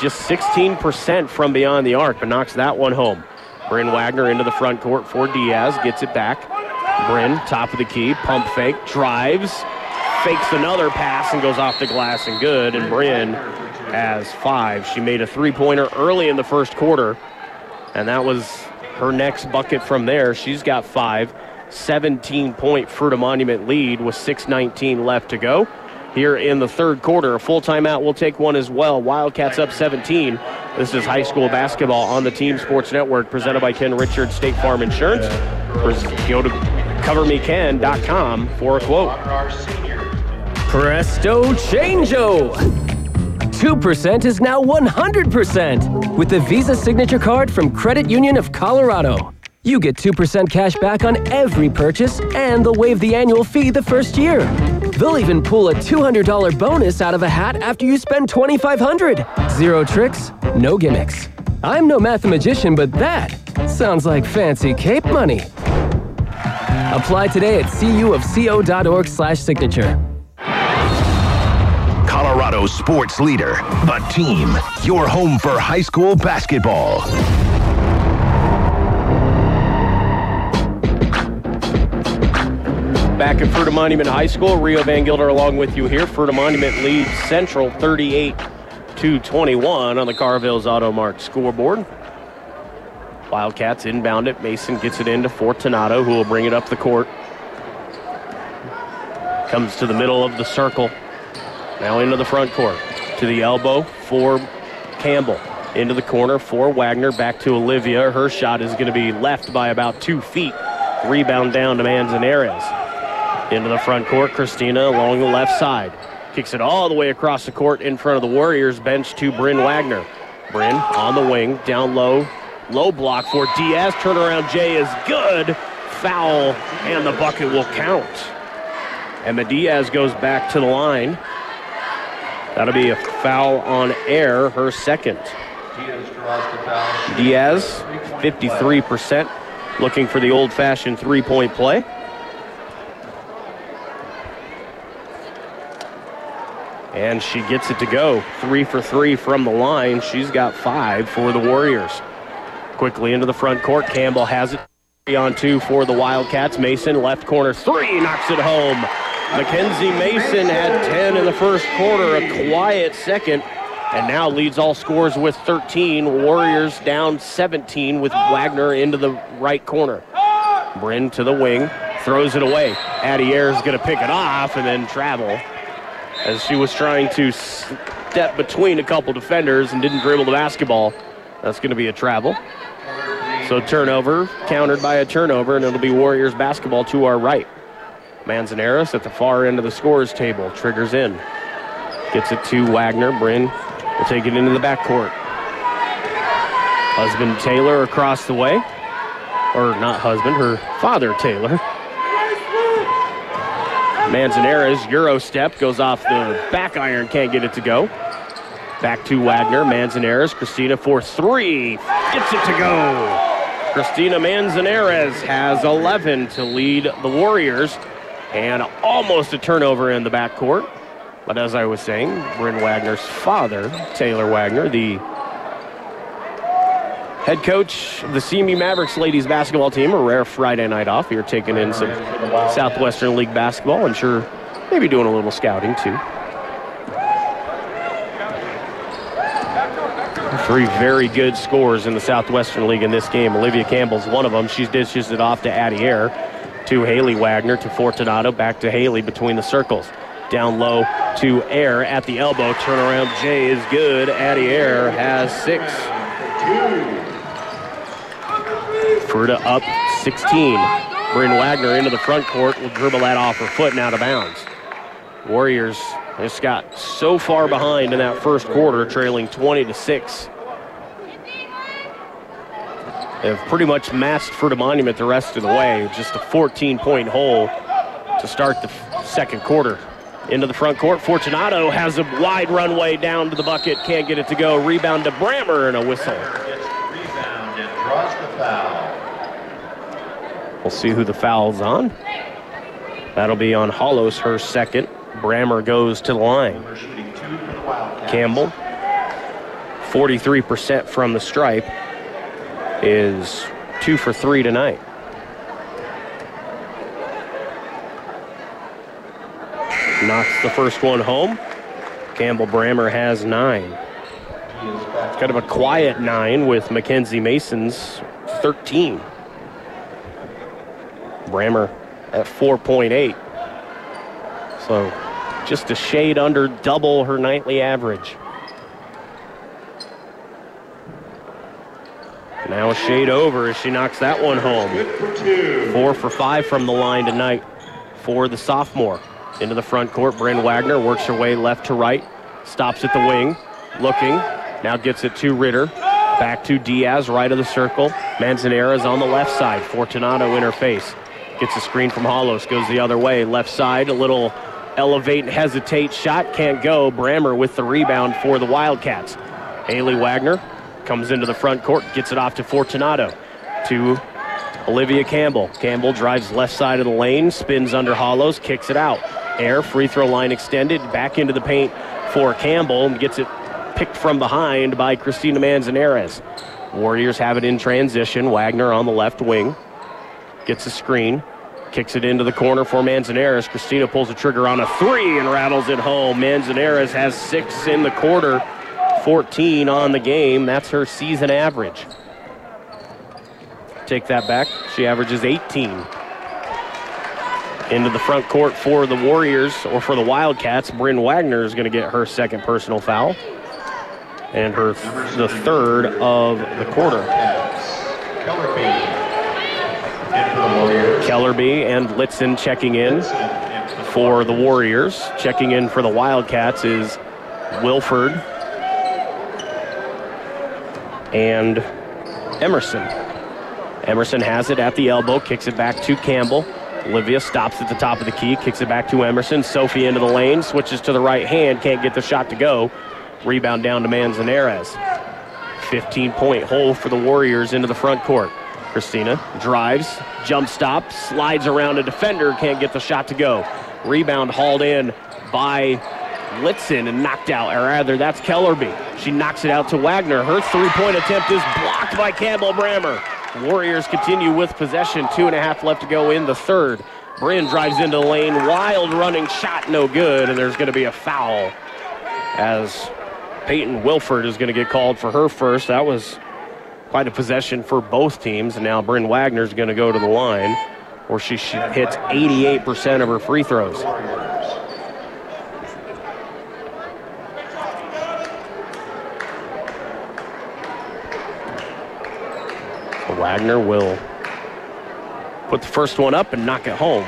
Just 16% from beyond the arc, but knocks that one home. Bryn Wagner into the front court for Diaz, gets it back. Bryn, top of the key, pump fake, drives, fakes another pass and goes off the glass and good. And Bryn has five. She made a three pointer early in the first quarter, and that was her next bucket from there. She's got five. 17 point Fruita Monument lead with 6.19 left to go. Here in the third quarter, a full timeout will take one as well. Wildcats up 17. This is high school basketball on the Team Sports Network, presented by Ken Richards State Farm Insurance. Go to covermeken.com for a quote. Presto Changeo! 2% is now 100% with the Visa Signature Card from Credit Union of Colorado. You get 2% cash back on every purchase, and they'll waive the annual fee the first year. They'll even pull a $200 bonus out of a hat after you spend 2,500. Zero tricks, no gimmicks. I'm no mathematician, but that sounds like fancy cape money. Apply today at cuofco.org slash signature. Colorado sports leader, the team, your home for high school basketball. Back at Fruita Monument High School, Rio Van Gilder along with you here. Fruita Monument leads Central 38 to 21 on the Carvilles Auto Mart scoreboard. Wildcats inbound it. Mason gets it into Fortunato, who will bring it up the court. Comes to the middle of the circle. Now into the front court. To the elbow for Campbell. Into the corner for Wagner. Back to Olivia. Her shot is going to be left by about two feet. Rebound down to Manzanares. Into the front court, Christina along the left side. Kicks it all the way across the court in front of the Warriors bench to Bryn Wagner. Bryn on the wing, down low. Low block for Diaz. Turnaround J is good. Foul, and the bucket will count. And the Diaz goes back to the line. That'll be a foul on air, her second. Diaz, 53%, looking for the old fashioned three point play. And she gets it to go. Three for three from the line. She's got five for the Warriors. Quickly into the front court. Campbell has it. on two for the Wildcats. Mason, left corner three, knocks it home. Mackenzie Mason had 10 in the first quarter, a quiet second, and now leads all scores with 13. Warriors down 17 with Wagner into the right corner. Bryn to the wing, throws it away. Addie Ayers is going to pick it off and then travel as she was trying to step between a couple defenders and didn't dribble the basketball. That's going to be a travel. So turnover, countered by a turnover, and it'll be Warriors basketball to our right. Manzanares at the far end of the scores table, triggers in. Gets it to Wagner. Bryn will take it into the backcourt. Husband Taylor across the way. Or not husband, her father Taylor. Manzanares, Euro step, goes off the back iron, can't get it to go. Back to Wagner, Manzanares, Christina for three, gets it to go. Christina Manzanares has 11 to lead the Warriors, and almost a turnover in the backcourt. But as I was saying, Bryn Wagner's father, Taylor Wagner, the head coach of the CMU Mavericks ladies basketball team, a rare Friday night off. You're taking in some Southwestern League basketball and sure maybe doing a little scouting too. Three very good scores in the Southwestern League in this game. Olivia Campbell's one of them. She dishes it off to Addie Air, to Haley Wagner, to Fortunato, back to Haley between the circles. Down low to Air at the elbow. Turnaround J is good. Addie Air has six. Fruita up 16. Bryn Wagner into the front court will dribble that off her foot and out of bounds. Warriors just got so far behind in that first quarter, trailing 20 to 6. They've pretty much masked for the Monument the rest of the way. Just a 14 point hole to start the second quarter. Into the front court. Fortunato has a wide runway down to the bucket. Can't get it to go. Rebound to Brammer and a whistle. And. We'll see who the foul's on. That'll be on Hollos, her second. Brammer goes to the line. Campbell, 43% from the stripe, is two for three tonight. Knocks the first one home. Campbell Brammer has nine. It's kind of a quiet nine with Mackenzie Mason's 13. Brammer at 4.8. So just a shade under double her nightly average. Now a shade over as she knocks that one home. Four for five from the line tonight for the sophomore. Into the front court, Bryn Wagner works her way left to right, stops at the wing, looking, now gets it to Ritter. Back to Diaz, right of the circle. Manzanares on the left side. Fortunato in her face. Gets a screen from Hollos, goes the other way. Left side, a little elevate and hesitate shot, can't go. Brammer with the rebound for the Wildcats. Haley Wagner comes into the front court, gets it off to Fortunato. To Olivia Campbell. Campbell drives left side of the lane, spins under Hollos, kicks it out. Air, free throw line extended, back into the paint for Campbell, and gets it picked from behind by Christina Manzanares. Warriors have it in transition. Wagner on the left wing. Gets a screen. Kicks it into the corner for Manzanares. Christina pulls the trigger on a three and rattles it home. Manzanares has six in the quarter, 14 on the game. That's her season average. Take that back. She averages 18 into the front court for the Warriors or for the Wildcats. Bryn Wagner is going to get her second personal foul and her the third of the quarter. Kellerby and Litzen checking in for the Warriors. Checking in for the Wildcats is Wilford and Emerson. Emerson has it at the elbow, kicks it back to Campbell. Olivia stops at the top of the key, kicks it back to Emerson. Sophie into the lane, switches to the right hand, can't get the shot to go. Rebound down to Manzanares. 15 point hole for the Warriors into the front court. Christina drives, jump stop, slides around a defender, can't get the shot to go. Rebound hauled in by Litzen and knocked out, or rather, that's Kellerby. She knocks it out to Wagner. Her three point attempt is blocked by Campbell Brammer. Warriors continue with possession. Two and a half left to go in the third. Bryn drives into the lane. Wild running shot, no good. And there's going to be a foul as Peyton Wilford is going to get called for her first. That was quite a possession for both teams. And now Bryn Wagner is going to go to the line where she hits 88% of her free throws. Wagner will put the first one up and knock it home.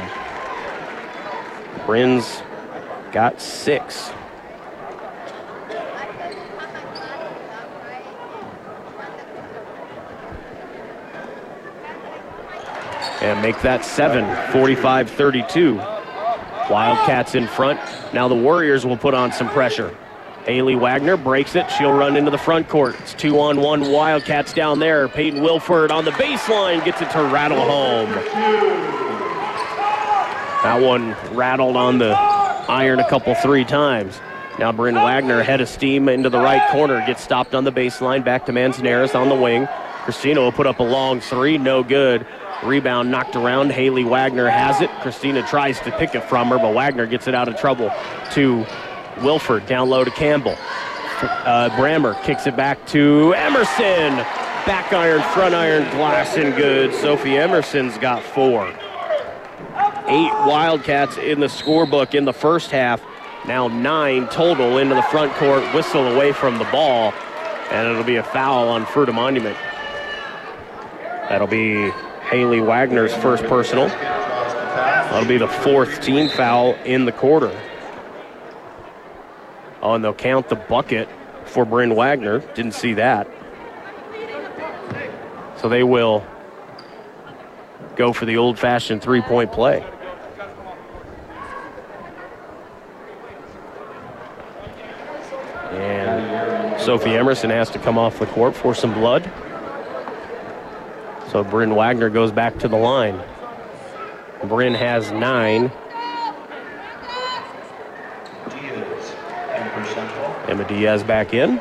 Bryn's got six. And make that seven, 45 32. Wildcats in front. Now the Warriors will put on some pressure. Haley Wagner breaks it. She'll run into the front court. It's two on one Wildcats down there. Peyton Wilford on the baseline gets it to rattle home. That one rattled on the iron a couple, three times. Now Bryn Wagner head of steam into the right corner. Gets stopped on the baseline. Back to Manzanares on the wing. Christina will put up a long three. No good. Rebound knocked around. Haley Wagner has it. Christina tries to pick it from her, but Wagner gets it out of trouble to Wilford down low to Campbell. Uh, Brammer kicks it back to Emerson. Back iron, front iron, glass and good. Sophie Emerson's got four. Eight Wildcats in the scorebook in the first half. Now nine total into the front court. Whistle away from the ball. And it'll be a foul on Fruita Monument. That'll be Haley Wagner's first personal. That'll be the fourth team foul in the quarter. Oh, and they'll count the bucket for Bryn Wagner. Didn't see that. So they will go for the old fashioned three point play. And Sophie Emerson has to come off the court for some blood. So Bryn Wagner goes back to the line. Bryn has nine. Emma Diaz back in.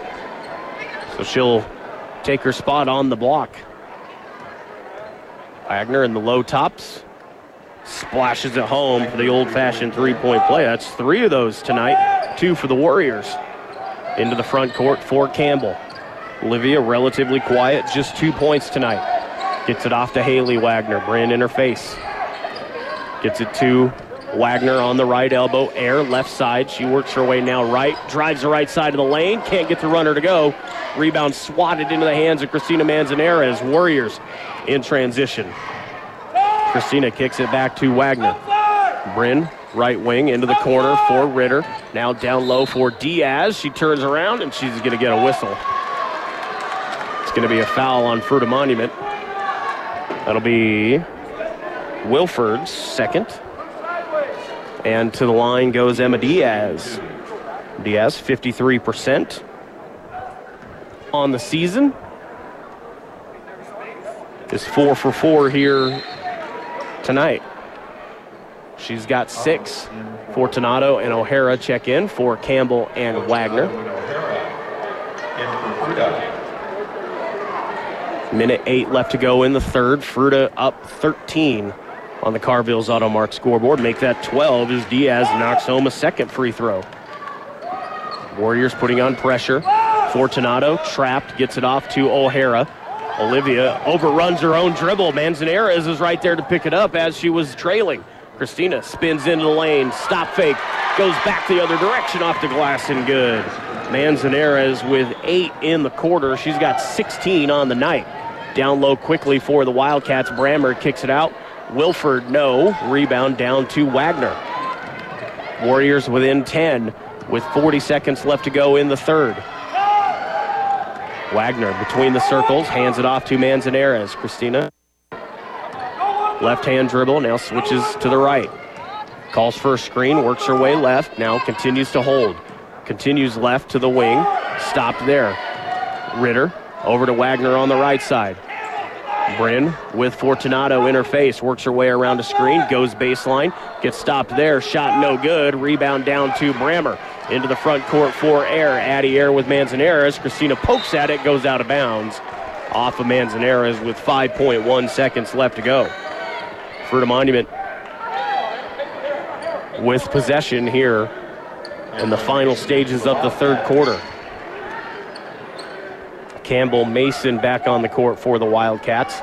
So she'll take her spot on the block. Wagner in the low tops. Splashes it home for the old fashioned three point play. That's three of those tonight. Two for the Warriors. Into the front court for Campbell. Olivia relatively quiet, just two points tonight. Gets it off to Haley Wagner. Bryn in her face. Gets it to Wagner on the right elbow, air left side. She works her way now right, drives the right side of the lane, can't get the runner to go. Rebound swatted into the hands of Christina Manzanares. Warriors in transition. Christina kicks it back to Wagner. Bryn, right wing into the corner for Ritter. Now down low for Diaz. She turns around and she's going to get a whistle. It's going to be a foul on Fruita Monument. That'll be Wilford's second. And to the line goes Emma Diaz. Diaz, 53% on the season. Is four for four here tonight. She's got six. for Fortunato and O'Hara check in for Campbell and Wagner. Minute eight left to go in the third. Fruita up 13 on the Carville's Automart scoreboard. Make that 12 as Diaz knocks home a second free throw. Warriors putting on pressure. Fortunato trapped, gets it off to O'Hara. Olivia overruns her own dribble. Manzanares is right there to pick it up as she was trailing. Christina spins into the lane, stop fake, goes back the other direction off the glass and good. Manzanares with eight in the quarter. She's got 16 on the night. Down low quickly for the Wildcats. Brammer kicks it out. Wilford, no. Rebound down to Wagner. Warriors within 10 with 40 seconds left to go in the third. Wagner between the circles, hands it off to Manzanares. Christina. Left hand dribble, now switches to the right. Calls for a screen, works her way left, now continues to hold. Continues left to the wing, stopped there. Ritter over to Wagner on the right side. Bryn with Fortunato in her face, works her way around a screen, goes baseline, gets stopped there, shot no good, rebound down to Brammer. Into the front court for Air. Addie Air with Manzanares. Christina pokes at it, goes out of bounds. off of Manzanares with 5.1 seconds left to go. Fruita Monument with possession here in the final stages of the third quarter. Campbell Mason back on the court for the Wildcats.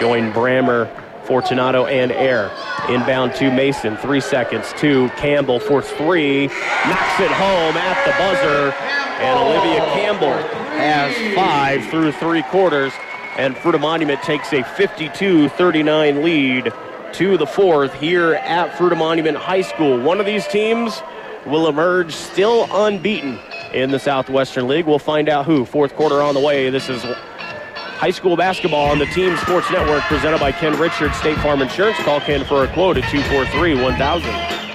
Join Brammer, Fortunato, and Air. Inbound to Mason, three seconds to Campbell for three. Knocks it home at the buzzer. And Olivia Campbell has five through three quarters. And Fruita Monument takes a 52 39 lead to the fourth here at Fruita Monument High School. One of these teams will emerge still unbeaten in the Southwestern League. We'll find out who. Fourth quarter on the way. This is high school basketball on the Team Sports Network presented by Ken Richards State Farm Insurance. Call Ken for a quote at 243 1000.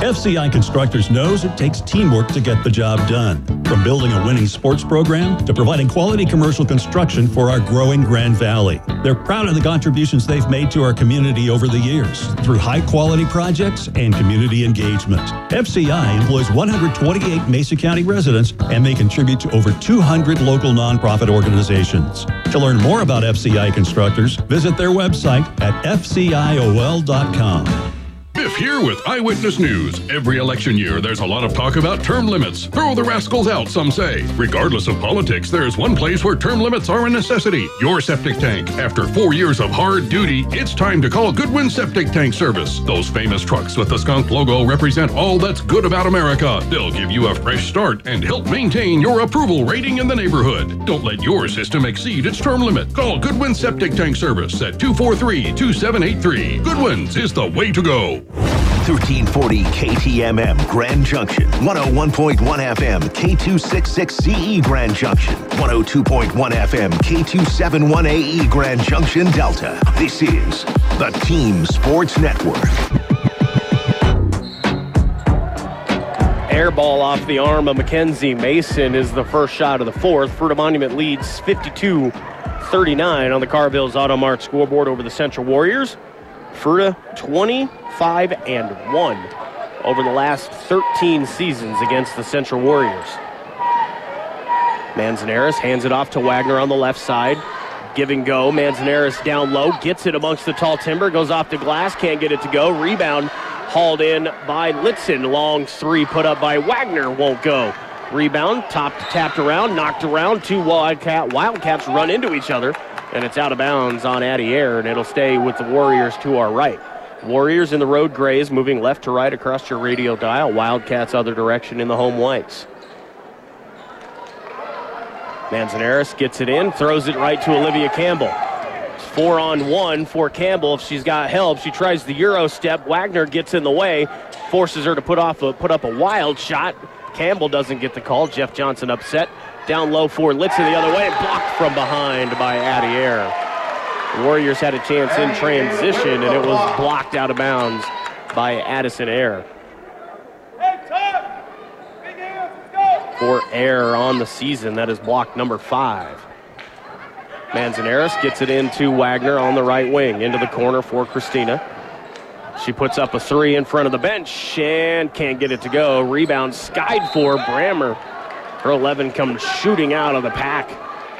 FCI Constructors knows it takes teamwork to get the job done. From building a winning sports program to providing quality commercial construction for our growing Grand Valley. They're proud of the contributions they've made to our community over the years through high quality projects and community engagement. FCI employs 128 Mesa County residents and they contribute to over 200 local nonprofit organizations. To learn more about FCI Constructors, visit their website at fciol.com. Biff here with Eyewitness News. Every election year, there's a lot of talk about term limits. Throw the rascals out, some say. Regardless of politics, there's one place where term limits are a necessity your septic tank. After four years of hard duty, it's time to call Goodwin Septic Tank Service. Those famous trucks with the skunk logo represent all that's good about America. They'll give you a fresh start and help maintain your approval rating in the neighborhood. Don't let your system exceed its term limit. Call Goodwin Septic Tank Service at 243 2783. Goodwin's is the way to go. 1340 KTMM Grand Junction, 101.1 FM K266CE Grand Junction, 102.1 FM K271AE Grand Junction Delta. This is the Team Sports Network. Air ball off the arm of Mackenzie Mason is the first shot of the fourth. Fruita Monument leads 52 39 on the Carvilles Auto Mart scoreboard over the Central Warriors. Fruita 25 and 1 over the last 13 seasons against the Central Warriors. Manzanares hands it off to Wagner on the left side. Give and go. Manzanares down low, gets it amongst the tall timber, goes off the glass, can't get it to go. Rebound hauled in by Litzen. Long three put up by Wagner, won't go. Rebound, topped, tapped around, knocked around. Two Wildcat Wildcats run into each other, and it's out of bounds on Addie Air, and it'll stay with the Warriors to our right. Warriors in the road grays, moving left to right across your radio dial. Wildcats other direction in the home whites. Manzanares gets it in, throws it right to Olivia Campbell. Four on one for Campbell. If she's got help, she tries the Euro step. Wagner gets in the way, forces her to put off a, put up a wild shot. Campbell doesn't get the call. Jeff Johnson upset. Down low for Litzen the other way, blocked from behind by Addie Air. Warriors had a chance in transition, and it was blocked out of bounds by Addison Air. For Air on the season, that is block number five. Manzanares gets it into Wagner on the right wing, into the corner for Christina. She puts up a three in front of the bench and can't get it to go. Rebound skied for Brammer. Her 11 comes shooting out of the pack,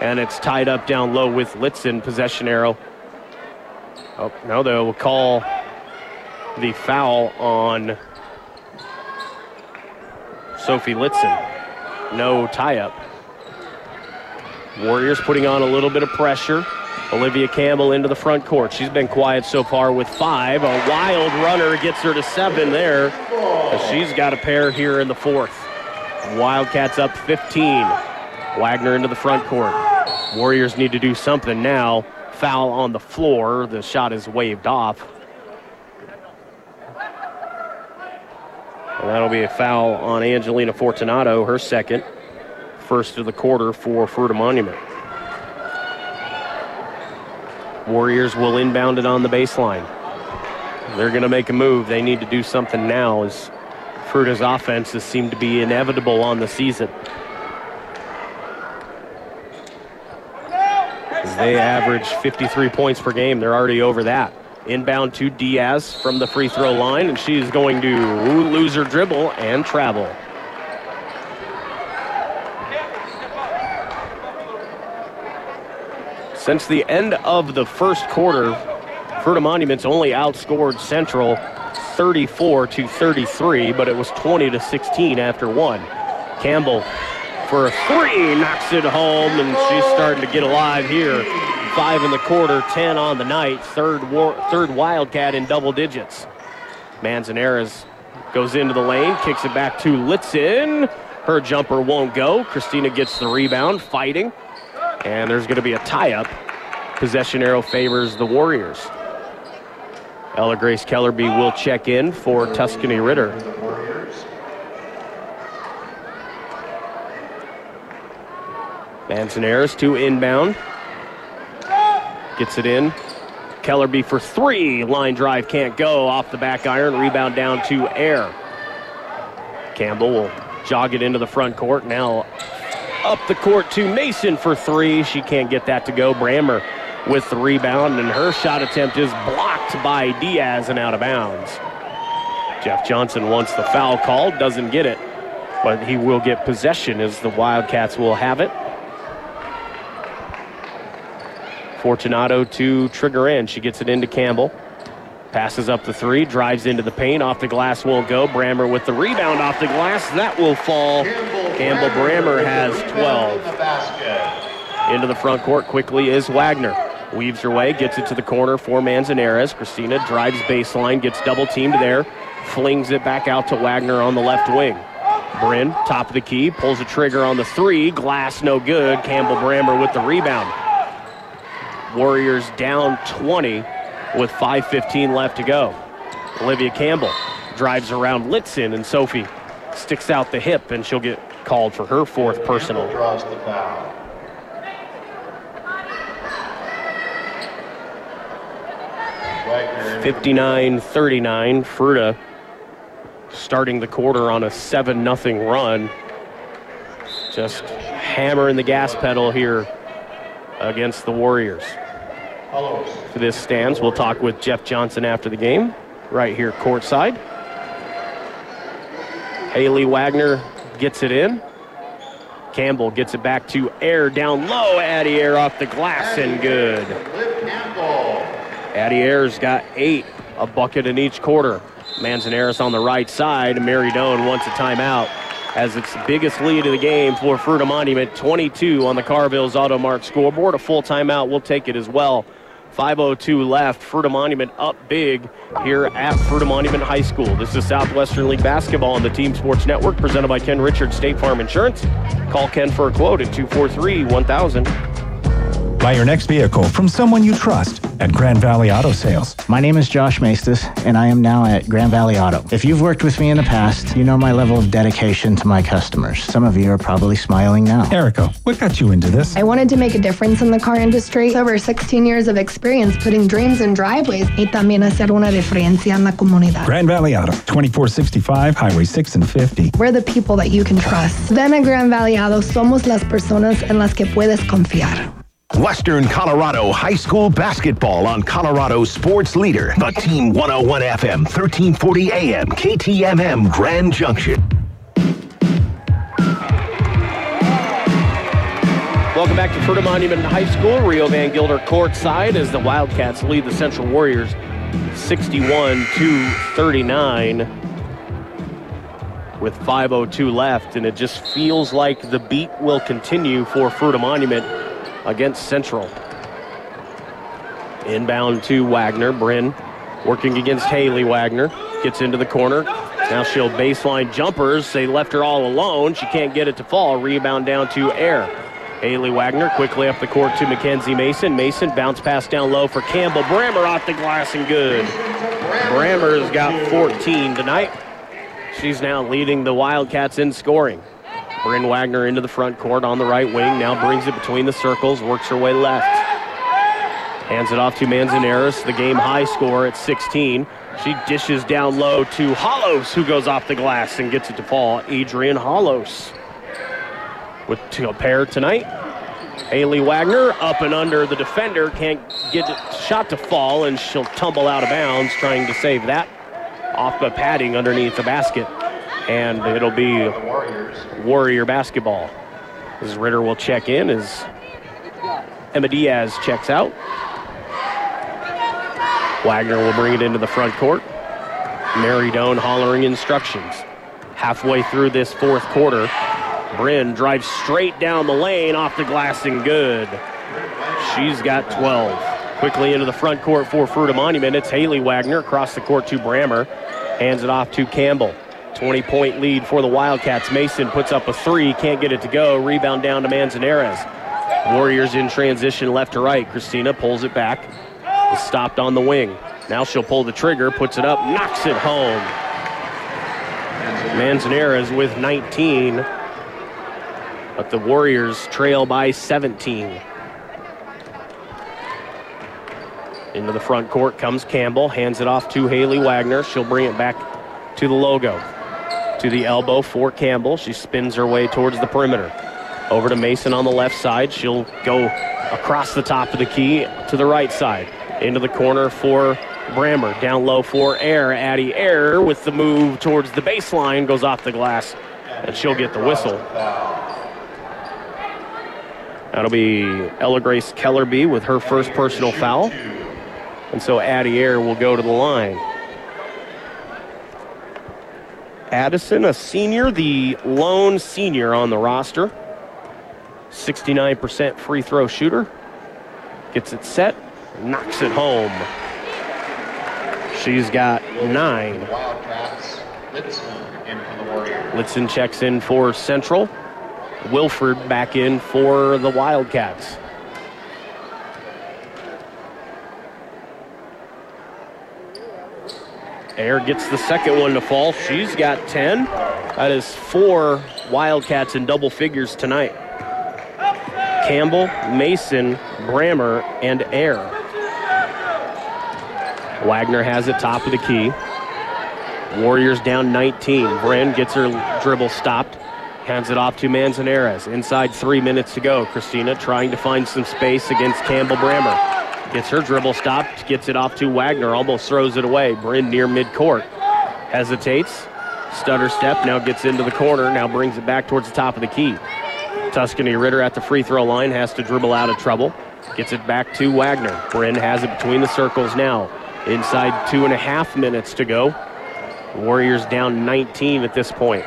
and it's tied up down low with Litzen, possession arrow. Oh, no, they will call the foul on Sophie Litzen. No tie up. Warriors putting on a little bit of pressure. Olivia Campbell into the front court. She's been quiet so far with five. A wild runner gets her to seven there. She's got a pair here in the fourth. Wildcats up 15. Wagner into the front court. Warriors need to do something now. Foul on the floor. The shot is waved off. And that'll be a foul on Angelina Fortunato, her second. First of the quarter for Fruita Monument. Warriors will inbound it on the baseline. They're going to make a move. They need to do something now as Fruita's offenses seem to be inevitable on the season. They average 53 points per game. They're already over that. Inbound to Diaz from the free throw line, and she's going to lose her dribble and travel. Since the end of the first quarter, Fruita Monument's only outscored Central 34 to 33, but it was 20 to 16 after one. Campbell for a three knocks it home, and she's starting to get alive here. Five in the quarter, 10 on the night. Third war, third Wildcat in double digits. Manzanares goes into the lane, kicks it back to Litzen. Her jumper won't go. Christina gets the rebound, fighting. And there's going to be a tie-up. Possession arrow favors the Warriors. Ella Grace Kellerby will check in for Tuscany Ritter. Manzanares to inbound. Gets it in. Kellerby for three. Line drive can't go. Off the back iron. Rebound down to air. Campbell will jog it into the front court. Now up the court to Mason for three. She can't get that to go. Brammer with the rebound, and her shot attempt is blocked by Diaz and out of bounds. Jeff Johnson wants the foul called, doesn't get it, but he will get possession as the Wildcats will have it. Fortunato to trigger in. She gets it into Campbell. Passes up the three, drives into the paint, off the glass won't go. Brammer with the rebound off the glass, that will fall. Campbell Brammer has 12. Into the front court quickly is Wagner. Weaves her way, gets it to the corner for Manzanares. Christina drives baseline, gets double teamed there, flings it back out to Wagner on the left wing. Bryn, top of the key, pulls the trigger on the three. Glass no good. Campbell Brammer with the rebound. Warriors down 20 with 5.15 left to go. Olivia Campbell drives around Litzen, and Sophie sticks out the hip, and she'll get called for her fourth personal. Draws the 59-39, Fruita starting the quarter on a 7-0 run. Just hammering the gas pedal here against the Warriors. For this stands, we'll talk with Jeff Johnson after the game, right here courtside. Haley Wagner gets it in. Campbell gets it back to Air down low. Addie Air off the glass and good. Addie Air's got eight, a bucket in each quarter. Manzanares on the right side. Mary Doan wants a timeout as its biggest lead of the game for Fruita Monument. 22 on the Carville's Automart scoreboard. A full timeout. We'll take it as well. 5.02 left. Fruita Monument up big here at Fruita Monument High School. This is Southwestern League Basketball on the Team Sports Network presented by Ken Richards State Farm Insurance. Call Ken for a quote at 243 1000. Buy your next vehicle from someone you trust at Grand Valley Auto Sales. My name is Josh Maestas, and I am now at Grand Valley Auto. If you've worked with me in the past, you know my level of dedication to my customers. Some of you are probably smiling now. Erica, what got you into this? I wanted to make a difference in the car industry. Over 16 years of experience putting dreams in driveways y también hacer una diferencia en la comunidad. Grand Valley Auto, 2465 Highway 6 and 50. We're the people that you can trust. Ven a Grand Valley Auto. Somos las personas en las que puedes confiar. Western Colorado High School basketball on Colorado Sports Leader, the Team 101 FM, 1340 AM, KTMM Grand Junction. Welcome back to Fruita Monument High School. Rio Van Gilder courtside as the Wildcats lead the Central Warriors 61 to 39 with 5.02 left, and it just feels like the beat will continue for Fruita Monument against Central. Inbound to Wagner. Bryn working against Haley Wagner. Gets into the corner. Now she'll baseline jumpers. They left her all alone. She can't get it to fall. Rebound down to Air. Haley Wagner quickly up the court to Mackenzie Mason. Mason bounce pass down low for Campbell. Brammer off the glass and good. Brammer's got 14 tonight. She's now leading the Wildcats in scoring. Bryn Wagner into the front court on the right wing. Now brings it between the circles, works her way left. Hands it off to Manzanares, the game high score at 16. She dishes down low to Hollos, who goes off the glass and gets it to fall. Adrian Hollos with a pair tonight. Haley Wagner up and under the defender, can't get the shot to fall, and she'll tumble out of bounds trying to save that off the padding underneath the basket. And it'll be Warrior basketball. As Ritter will check in as Emma Diaz checks out. Wagner will bring it into the front court. Mary Doan hollering instructions. Halfway through this fourth quarter, Bryn drives straight down the lane off the glass and good. She's got 12. Quickly into the front court for Fruita Monument. It's Haley Wagner across the court to Brammer. Hands it off to Campbell. 20 point lead for the Wildcats. Mason puts up a three, can't get it to go. Rebound down to Manzanares. Warriors in transition left to right. Christina pulls it back. Stopped on the wing. Now she'll pull the trigger, puts it up, knocks it home. Manzanares with 19, but the Warriors trail by 17. Into the front court comes Campbell, hands it off to Haley Wagner. She'll bring it back to the logo. To the elbow for Campbell. She spins her way towards the perimeter. Over to Mason on the left side. She'll go across the top of the key to the right side. Into the corner for Brammer. Down low for Air. Addie Air with the move towards the baseline goes off the glass, and she'll get the whistle. That'll be Ella Grace Kellerby with her first personal foul. And so Addie Air will go to the line. Addison, a senior, the lone senior on the roster. 69% free throw shooter. Gets it set, knocks it home. She's got nine. Wildcats, Litzen in for the Warriors. Litzen checks in for Central. Wilford back in for the Wildcats. Air gets the second one to fall. She's got 10. That is four Wildcats in double figures tonight. Campbell, Mason, Brammer, and Air. Wagner has it top of the key. Warriors down 19. Bryn gets her dribble stopped. Hands it off to Manzanares. Inside three minutes to go. Christina trying to find some space against Campbell Brammer. Gets her dribble stopped. Gets it off to Wagner. Almost throws it away. Bryn near midcourt. Hesitates. Stutter step. Now gets into the corner. Now brings it back towards the top of the key. Tuscany Ritter at the free throw line has to dribble out of trouble. Gets it back to Wagner. Bryn has it between the circles now. Inside two and a half minutes to go. Warriors down 19 at this point.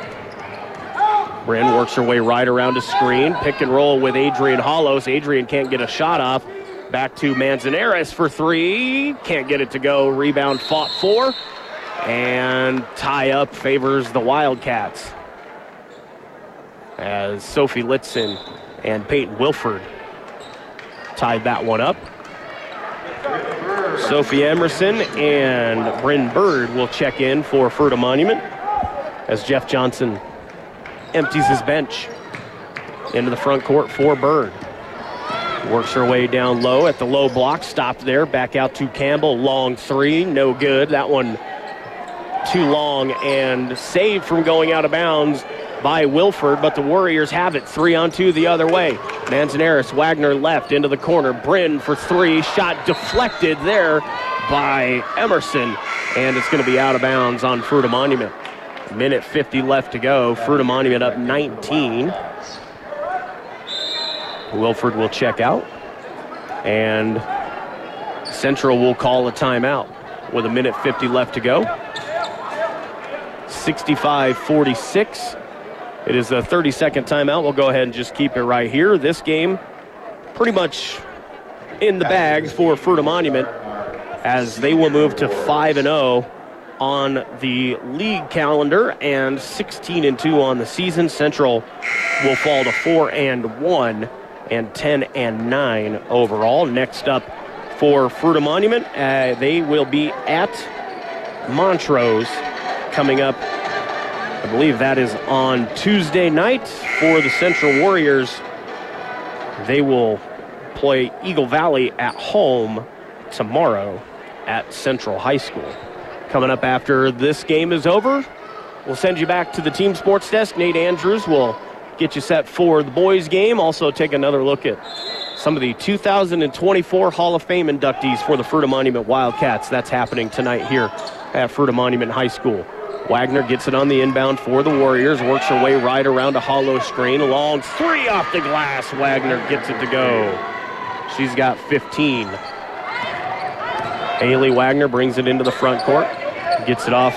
Bryn works her way right around a screen. Pick and roll with Adrian Hollos. Adrian can't get a shot off. Back to Manzanares for three. Can't get it to go. Rebound fought for. And tie up favors the Wildcats. As Sophie Litzen and Peyton Wilford tied that one up. Sophie Emerson and Bryn Bird will check in for Fruita Monument as Jeff Johnson empties his bench into the front court for Bird. Works her way down low at the low block, stopped there, back out to Campbell. Long three, no good. That one too long and saved from going out of bounds by Wilford, but the Warriors have it. Three on two the other way. Manzanares, Wagner left into the corner. Bryn for three. Shot deflected there by Emerson, and it's going to be out of bounds on Fruita Monument. Minute 50 left to go. Fruita Monument up 19. Wilford will check out, and Central will call a timeout with a minute 50 left to go. 65 46. It is a 30 second timeout. We'll go ahead and just keep it right here. This game pretty much in the bag for Fruita Monument as they will move to 5 and 0 on the league calendar and 16 and 2 on the season. Central will fall to 4 and 1 and 10 and 9 overall. Next up for Fruita Monument, uh, they will be at Montrose coming up. I believe that is on Tuesday night for the Central Warriors. They will play Eagle Valley at home tomorrow at Central High School. Coming up after this game is over, we'll send you back to the team sports desk. Nate Andrews will get you set for the boys game. Also take another look at some of the 2024 Hall of Fame inductees for the Fruita Monument Wildcats. That's happening tonight here at Fruita Monument High School. Wagner gets it on the inbound for the Warriors, works her way right around a Hollos screen. Long three off the glass. Wagner gets it to go. She's got 15. Haley Wagner brings it into the front court, gets it off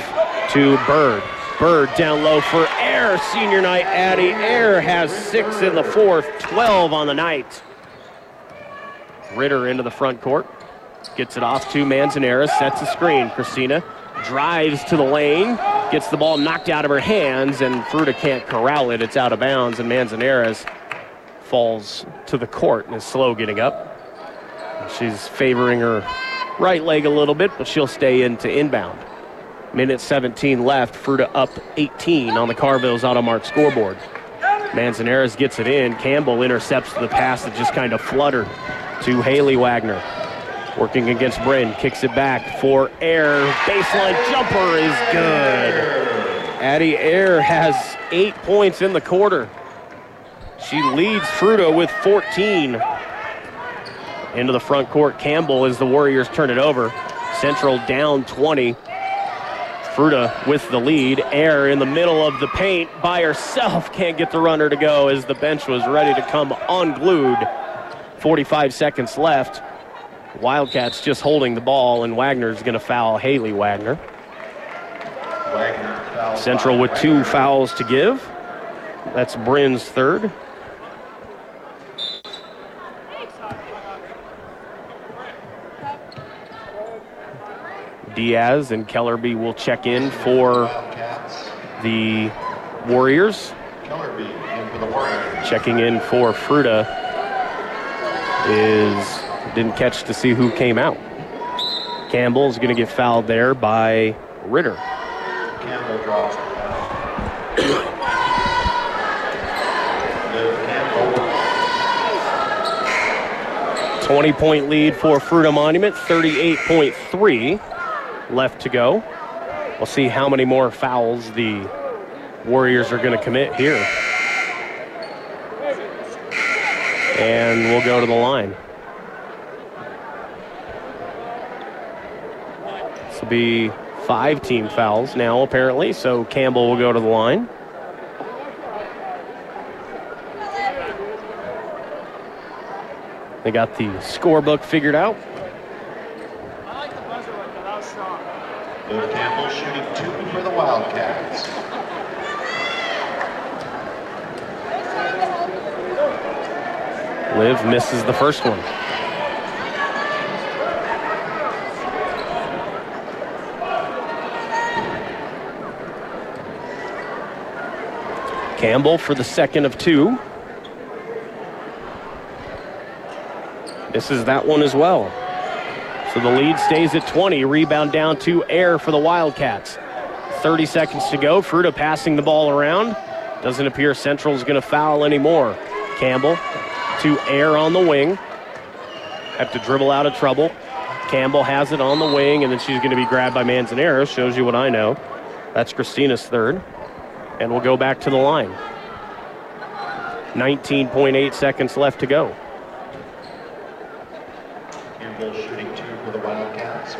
to Bird. Bird down low for Air. Senior night, Addie Air has six in the fourth, 12 on the night. Ritter into the front court, gets it off to Manzanares, sets a screen. Christina drives to the lane, gets the ball knocked out of her hands, and Fruita can't corral it. It's out of bounds, and Manzanares falls to the court and is slow getting up. She's favoring her right leg a little bit, but she'll stay into inbound. Minute 17 left. Fruita up 18 on the Carvilles Automart scoreboard. Manzanares gets it in. Campbell intercepts the pass that just kind of fluttered to Haley Wagner. Working against Bryn, kicks it back for Air. Baseline jumper is good. Addie Air has eight points in the quarter. She leads Fruita with 14. Into the front court, Campbell as the Warriors turn it over. Central down 20. Fruita with the lead. Air in the middle of the paint by herself. Can't get the runner to go as the bench was ready to come unglued. 45 seconds left. Wildcats just holding the ball, and Wagner's going to foul Haley Wagner. Central with two fouls to give. That's Bryn's third. Diaz and Kellerby will check in for the Warriors. Checking in for Fruita is didn't catch to see who came out. Campbell's going to get fouled there by Ritter. Campbell Campbell 20 point lead for Fruita Monument, 38.3 left to go. We'll see how many more fouls the Warriors are going to commit here. And we'll go to the line. This will be five team fouls now, apparently, so Campbell will go to the line. They got the scorebook figured out. Liv Campbell shooting two for the Wildcats. Liv misses the first one. Campbell for the second of two. Misses that one as well. So the lead stays at 20. Rebound down to Air for the Wildcats. 30 seconds to go. Fruita passing the ball around. Doesn't appear Central's going to foul anymore. Campbell to Air on the wing. Have to dribble out of trouble. Campbell has it on the wing, and then she's going to be grabbed by Manzanares. Shows you what I know. That's Christina's third. And we'll go back to the line. 19.8 seconds left to go. Campbell shooting two for the Wildcats.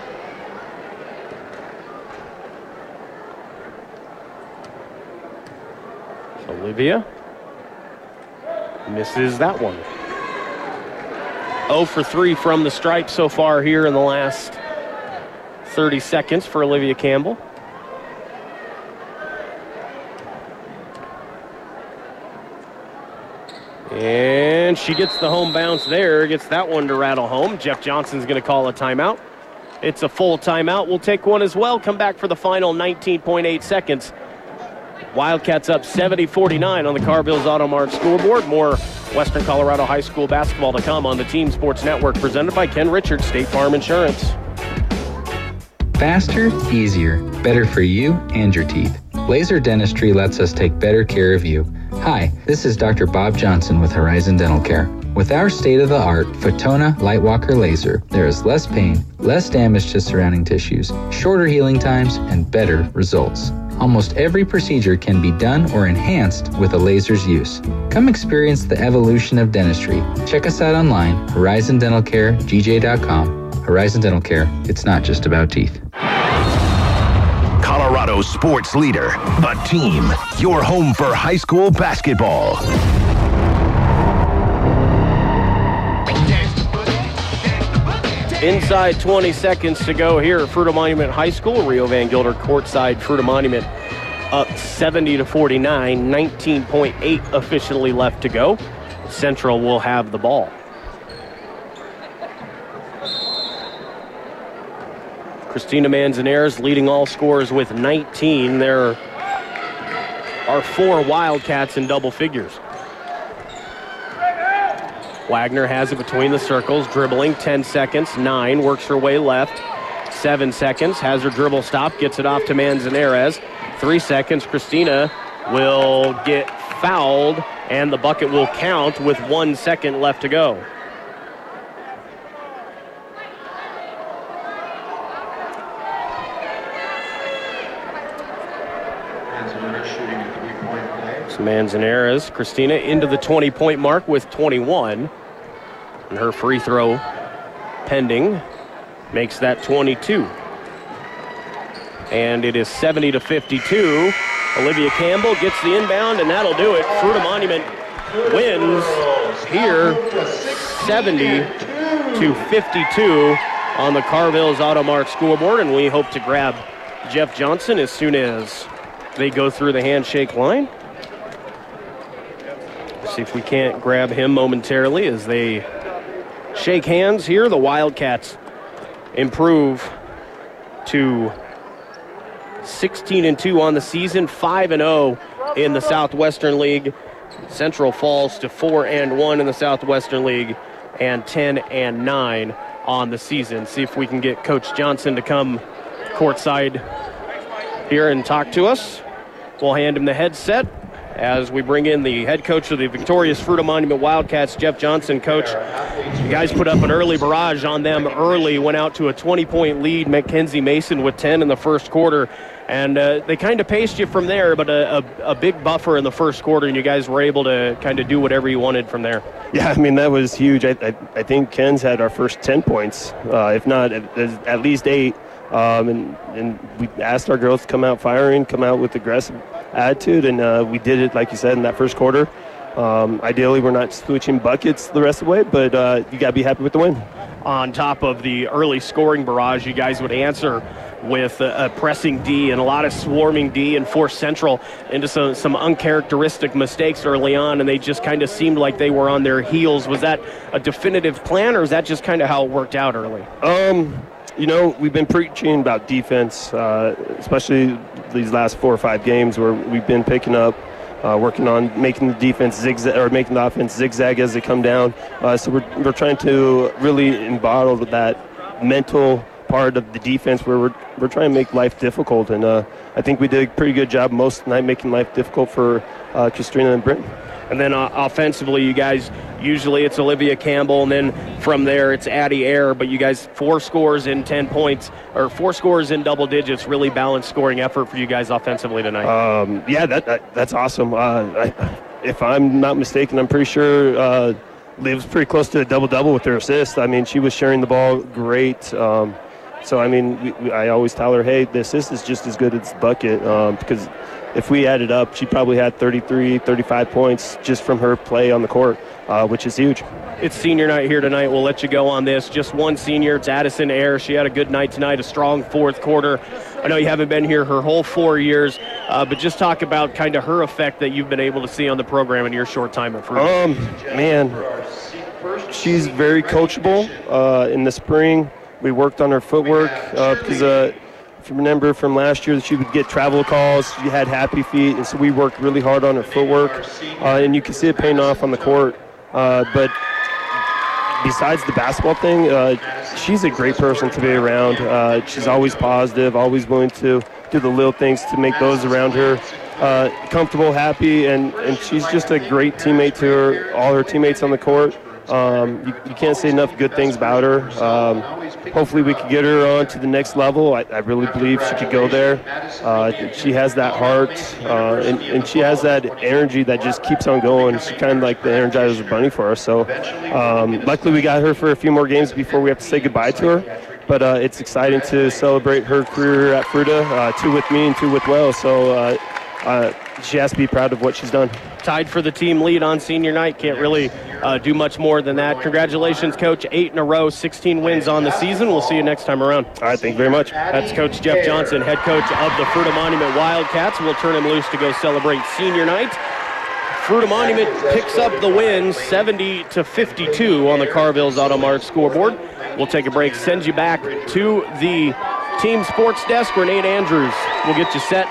Olivia misses that one. 0 for 3 from the stripe so far here in the last 30 seconds for Olivia Campbell. And she gets the home bounce there, gets that one to rattle home. Jeff Johnson's going to call a timeout. It's a full timeout. We'll take one as well. Come back for the final 19.8 seconds. Wildcats up 70-49 on the Carvilles Automart scoreboard. More Western Colorado High School basketball to come on the Team Sports Network presented by Ken Richards State Farm Insurance. Faster, easier, better for you and your teeth. Laser dentistry lets us take better care of you. Hi, this is Dr. Bob Johnson with Horizon Dental Care. With our state of the art Fotona LightWalker laser, there is less pain, less damage to surrounding tissues, shorter healing times, and better results. Almost every procedure can be done or enhanced with a laser's use. Come experience the evolution of dentistry. Check us out online, horizondentalcaregj.com. Horizon Dental Care, it's not just about teeth. Colorado sports leader, the team, your home for high school basketball. Inside 20 seconds to go here at Fruita Monument High School. Rio Van Gilder courtside Fruita Monument up 70 to 49. 19.8 officially left to go. Central will have the ball. Christina Manzanares leading all scores with 19. There are four Wildcats in double figures. Wagner has it between the circles, dribbling 10 seconds, nine, works her way left, seven seconds, has her dribble stop, gets it off to Manzanares. Three seconds, Christina will get fouled, and the bucket will count with one second left to go. Manzanares, Christina into the 20 point mark with 21. And her free throw pending makes that 22. And it is 70 to 52. Olivia Campbell gets the inbound, and that'll do it. Fruita Monument wins here 70 to 52 on the Carvilles Automart scoreboard, and we hope to grab Jeff Johnson as soon as they go through the handshake line. See if we can't grab him momentarily as they shake hands here. The Wildcats improve to 16 and 2 on the season, 5 and 0 in the Southwestern League. Central falls to 4 and 1 in the Southwestern League and 10 and 9 on the season. See if we can get Coach Johnson to come courtside here and talk to us. We'll hand him the headset as we bring in the head coach of the victorious Fruita Monument Wildcats, Jeff Johnson. Coach, guys put up an early barrage on them early, went out to a 20 point lead. Mackenzie Mason with 10 in the first quarter. And uh, they kind of paced you from there, but a, a, a, big buffer in the first quarter, and you guys were able to kind of do whatever you wanted from there. Yeah, I mean, that was huge. I, I, I think Ken's had our first 10 points, uh, if not at, at least eight. Um, and, and we asked our girls to come out firing, come out with aggressive attitude, and uh, we did it, like you said, in that first quarter. Um, ideally, we're not switching buckets the rest of the way, but uh, you got to be happy with the win. On top of the early scoring barrage, you guys would answer with a, a, pressing D and a lot of swarming D and force Central into some, some uncharacteristic mistakes early on, and they just kind of seemed like they were on their heels. Was that a definitive plan, or is that just kind of how it worked out early? Um, you know, we've been preaching about defense, uh, especially these last four or five games where we've been picking up, uh, working on making the defense zigzag or making the offense zigzag as they come down. Uh, so we're, we're trying to really embody that mental part of the defense where we're, we're trying to make life difficult. And uh, I think we did a pretty good job most night making life difficult for uh, Christina and Britton. And then uh, offensively, you guys usually it's Olivia Campbell, and then from there it's Addie Air. But you guys four scores in ten points, or four scores in double digits, really balanced scoring effort for you guys offensively tonight. Um, yeah, that, that, that's awesome. Uh, I, if I'm not mistaken, I'm pretty sure. Uh, Liv's pretty close to a double double with her assist. I mean, she was sharing the ball great. Um, so I mean, we, I always tell her, hey, the assist is just as good as the bucket um, because if we added up, she probably had 33, 35 points just from her play on the court, uh, which is huge. It's senior night here tonight. We'll let you go on this. Just one senior. It's Addison Air. She had a good night tonight, a strong fourth quarter. I know you haven't been here her whole four years, uh, but just talk about kind of her effect that you've been able to see on the program in your short time at Fruit. Um, man, she's very coachable. Uh, in the spring, we worked on her footwork uh, because uh, remember from last year, that she would get travel calls. She had happy feet, and so we worked really hard on her footwork, uh, and you can see it paying off on the court. Uh, but besides the basketball thing, uh, she's a great person to be around. Uh, she's always positive, always willing to do the little things to make those around her uh, comfortable, happy, and, and she's just a great teammate to her, all her teammates on the court. Um, you, you, can't say enough good things about her. Um, hopefully, we could get her on to the next level. I, I really believe she could go there. Uh, she has that heart, uh, and, and, she has that energy that just keeps on going. She's kind of like the Energizer Bunny for us. So, um, luckily, we got her for a few more games before we have to say goodbye to her. But uh, it's exciting to celebrate her career at Fruita, uh, two with me and two with Well. So, uh, uh, she has to be proud of what she's done. Tied for the team lead on senior night. Can't really uh, do much more than that. Congratulations, Coach. Eight in a row, 16 wins on the season. We'll see you next time around. All right, thank you very much. That's Coach Jeff Johnson, head coach of the Fruita Monument Wildcats. We'll turn him loose to go celebrate senior night. Fruita Monument picks up the win 70 to 52 on the Carville's Auto Mart scoreboard. We'll take a break, send you back to the team sports desk. Renee Andrews will get you set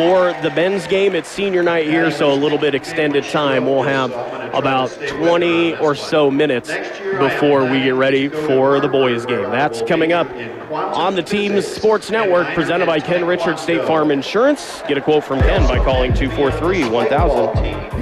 for the men's game. It's senior night here, so a little bit extended time. We'll have about 20 or so minutes before we get ready for the boys' game. That's coming up on the team's sports network presented by Ken Richards State Farm Insurance. Get a quote from Ken by calling 243 1000.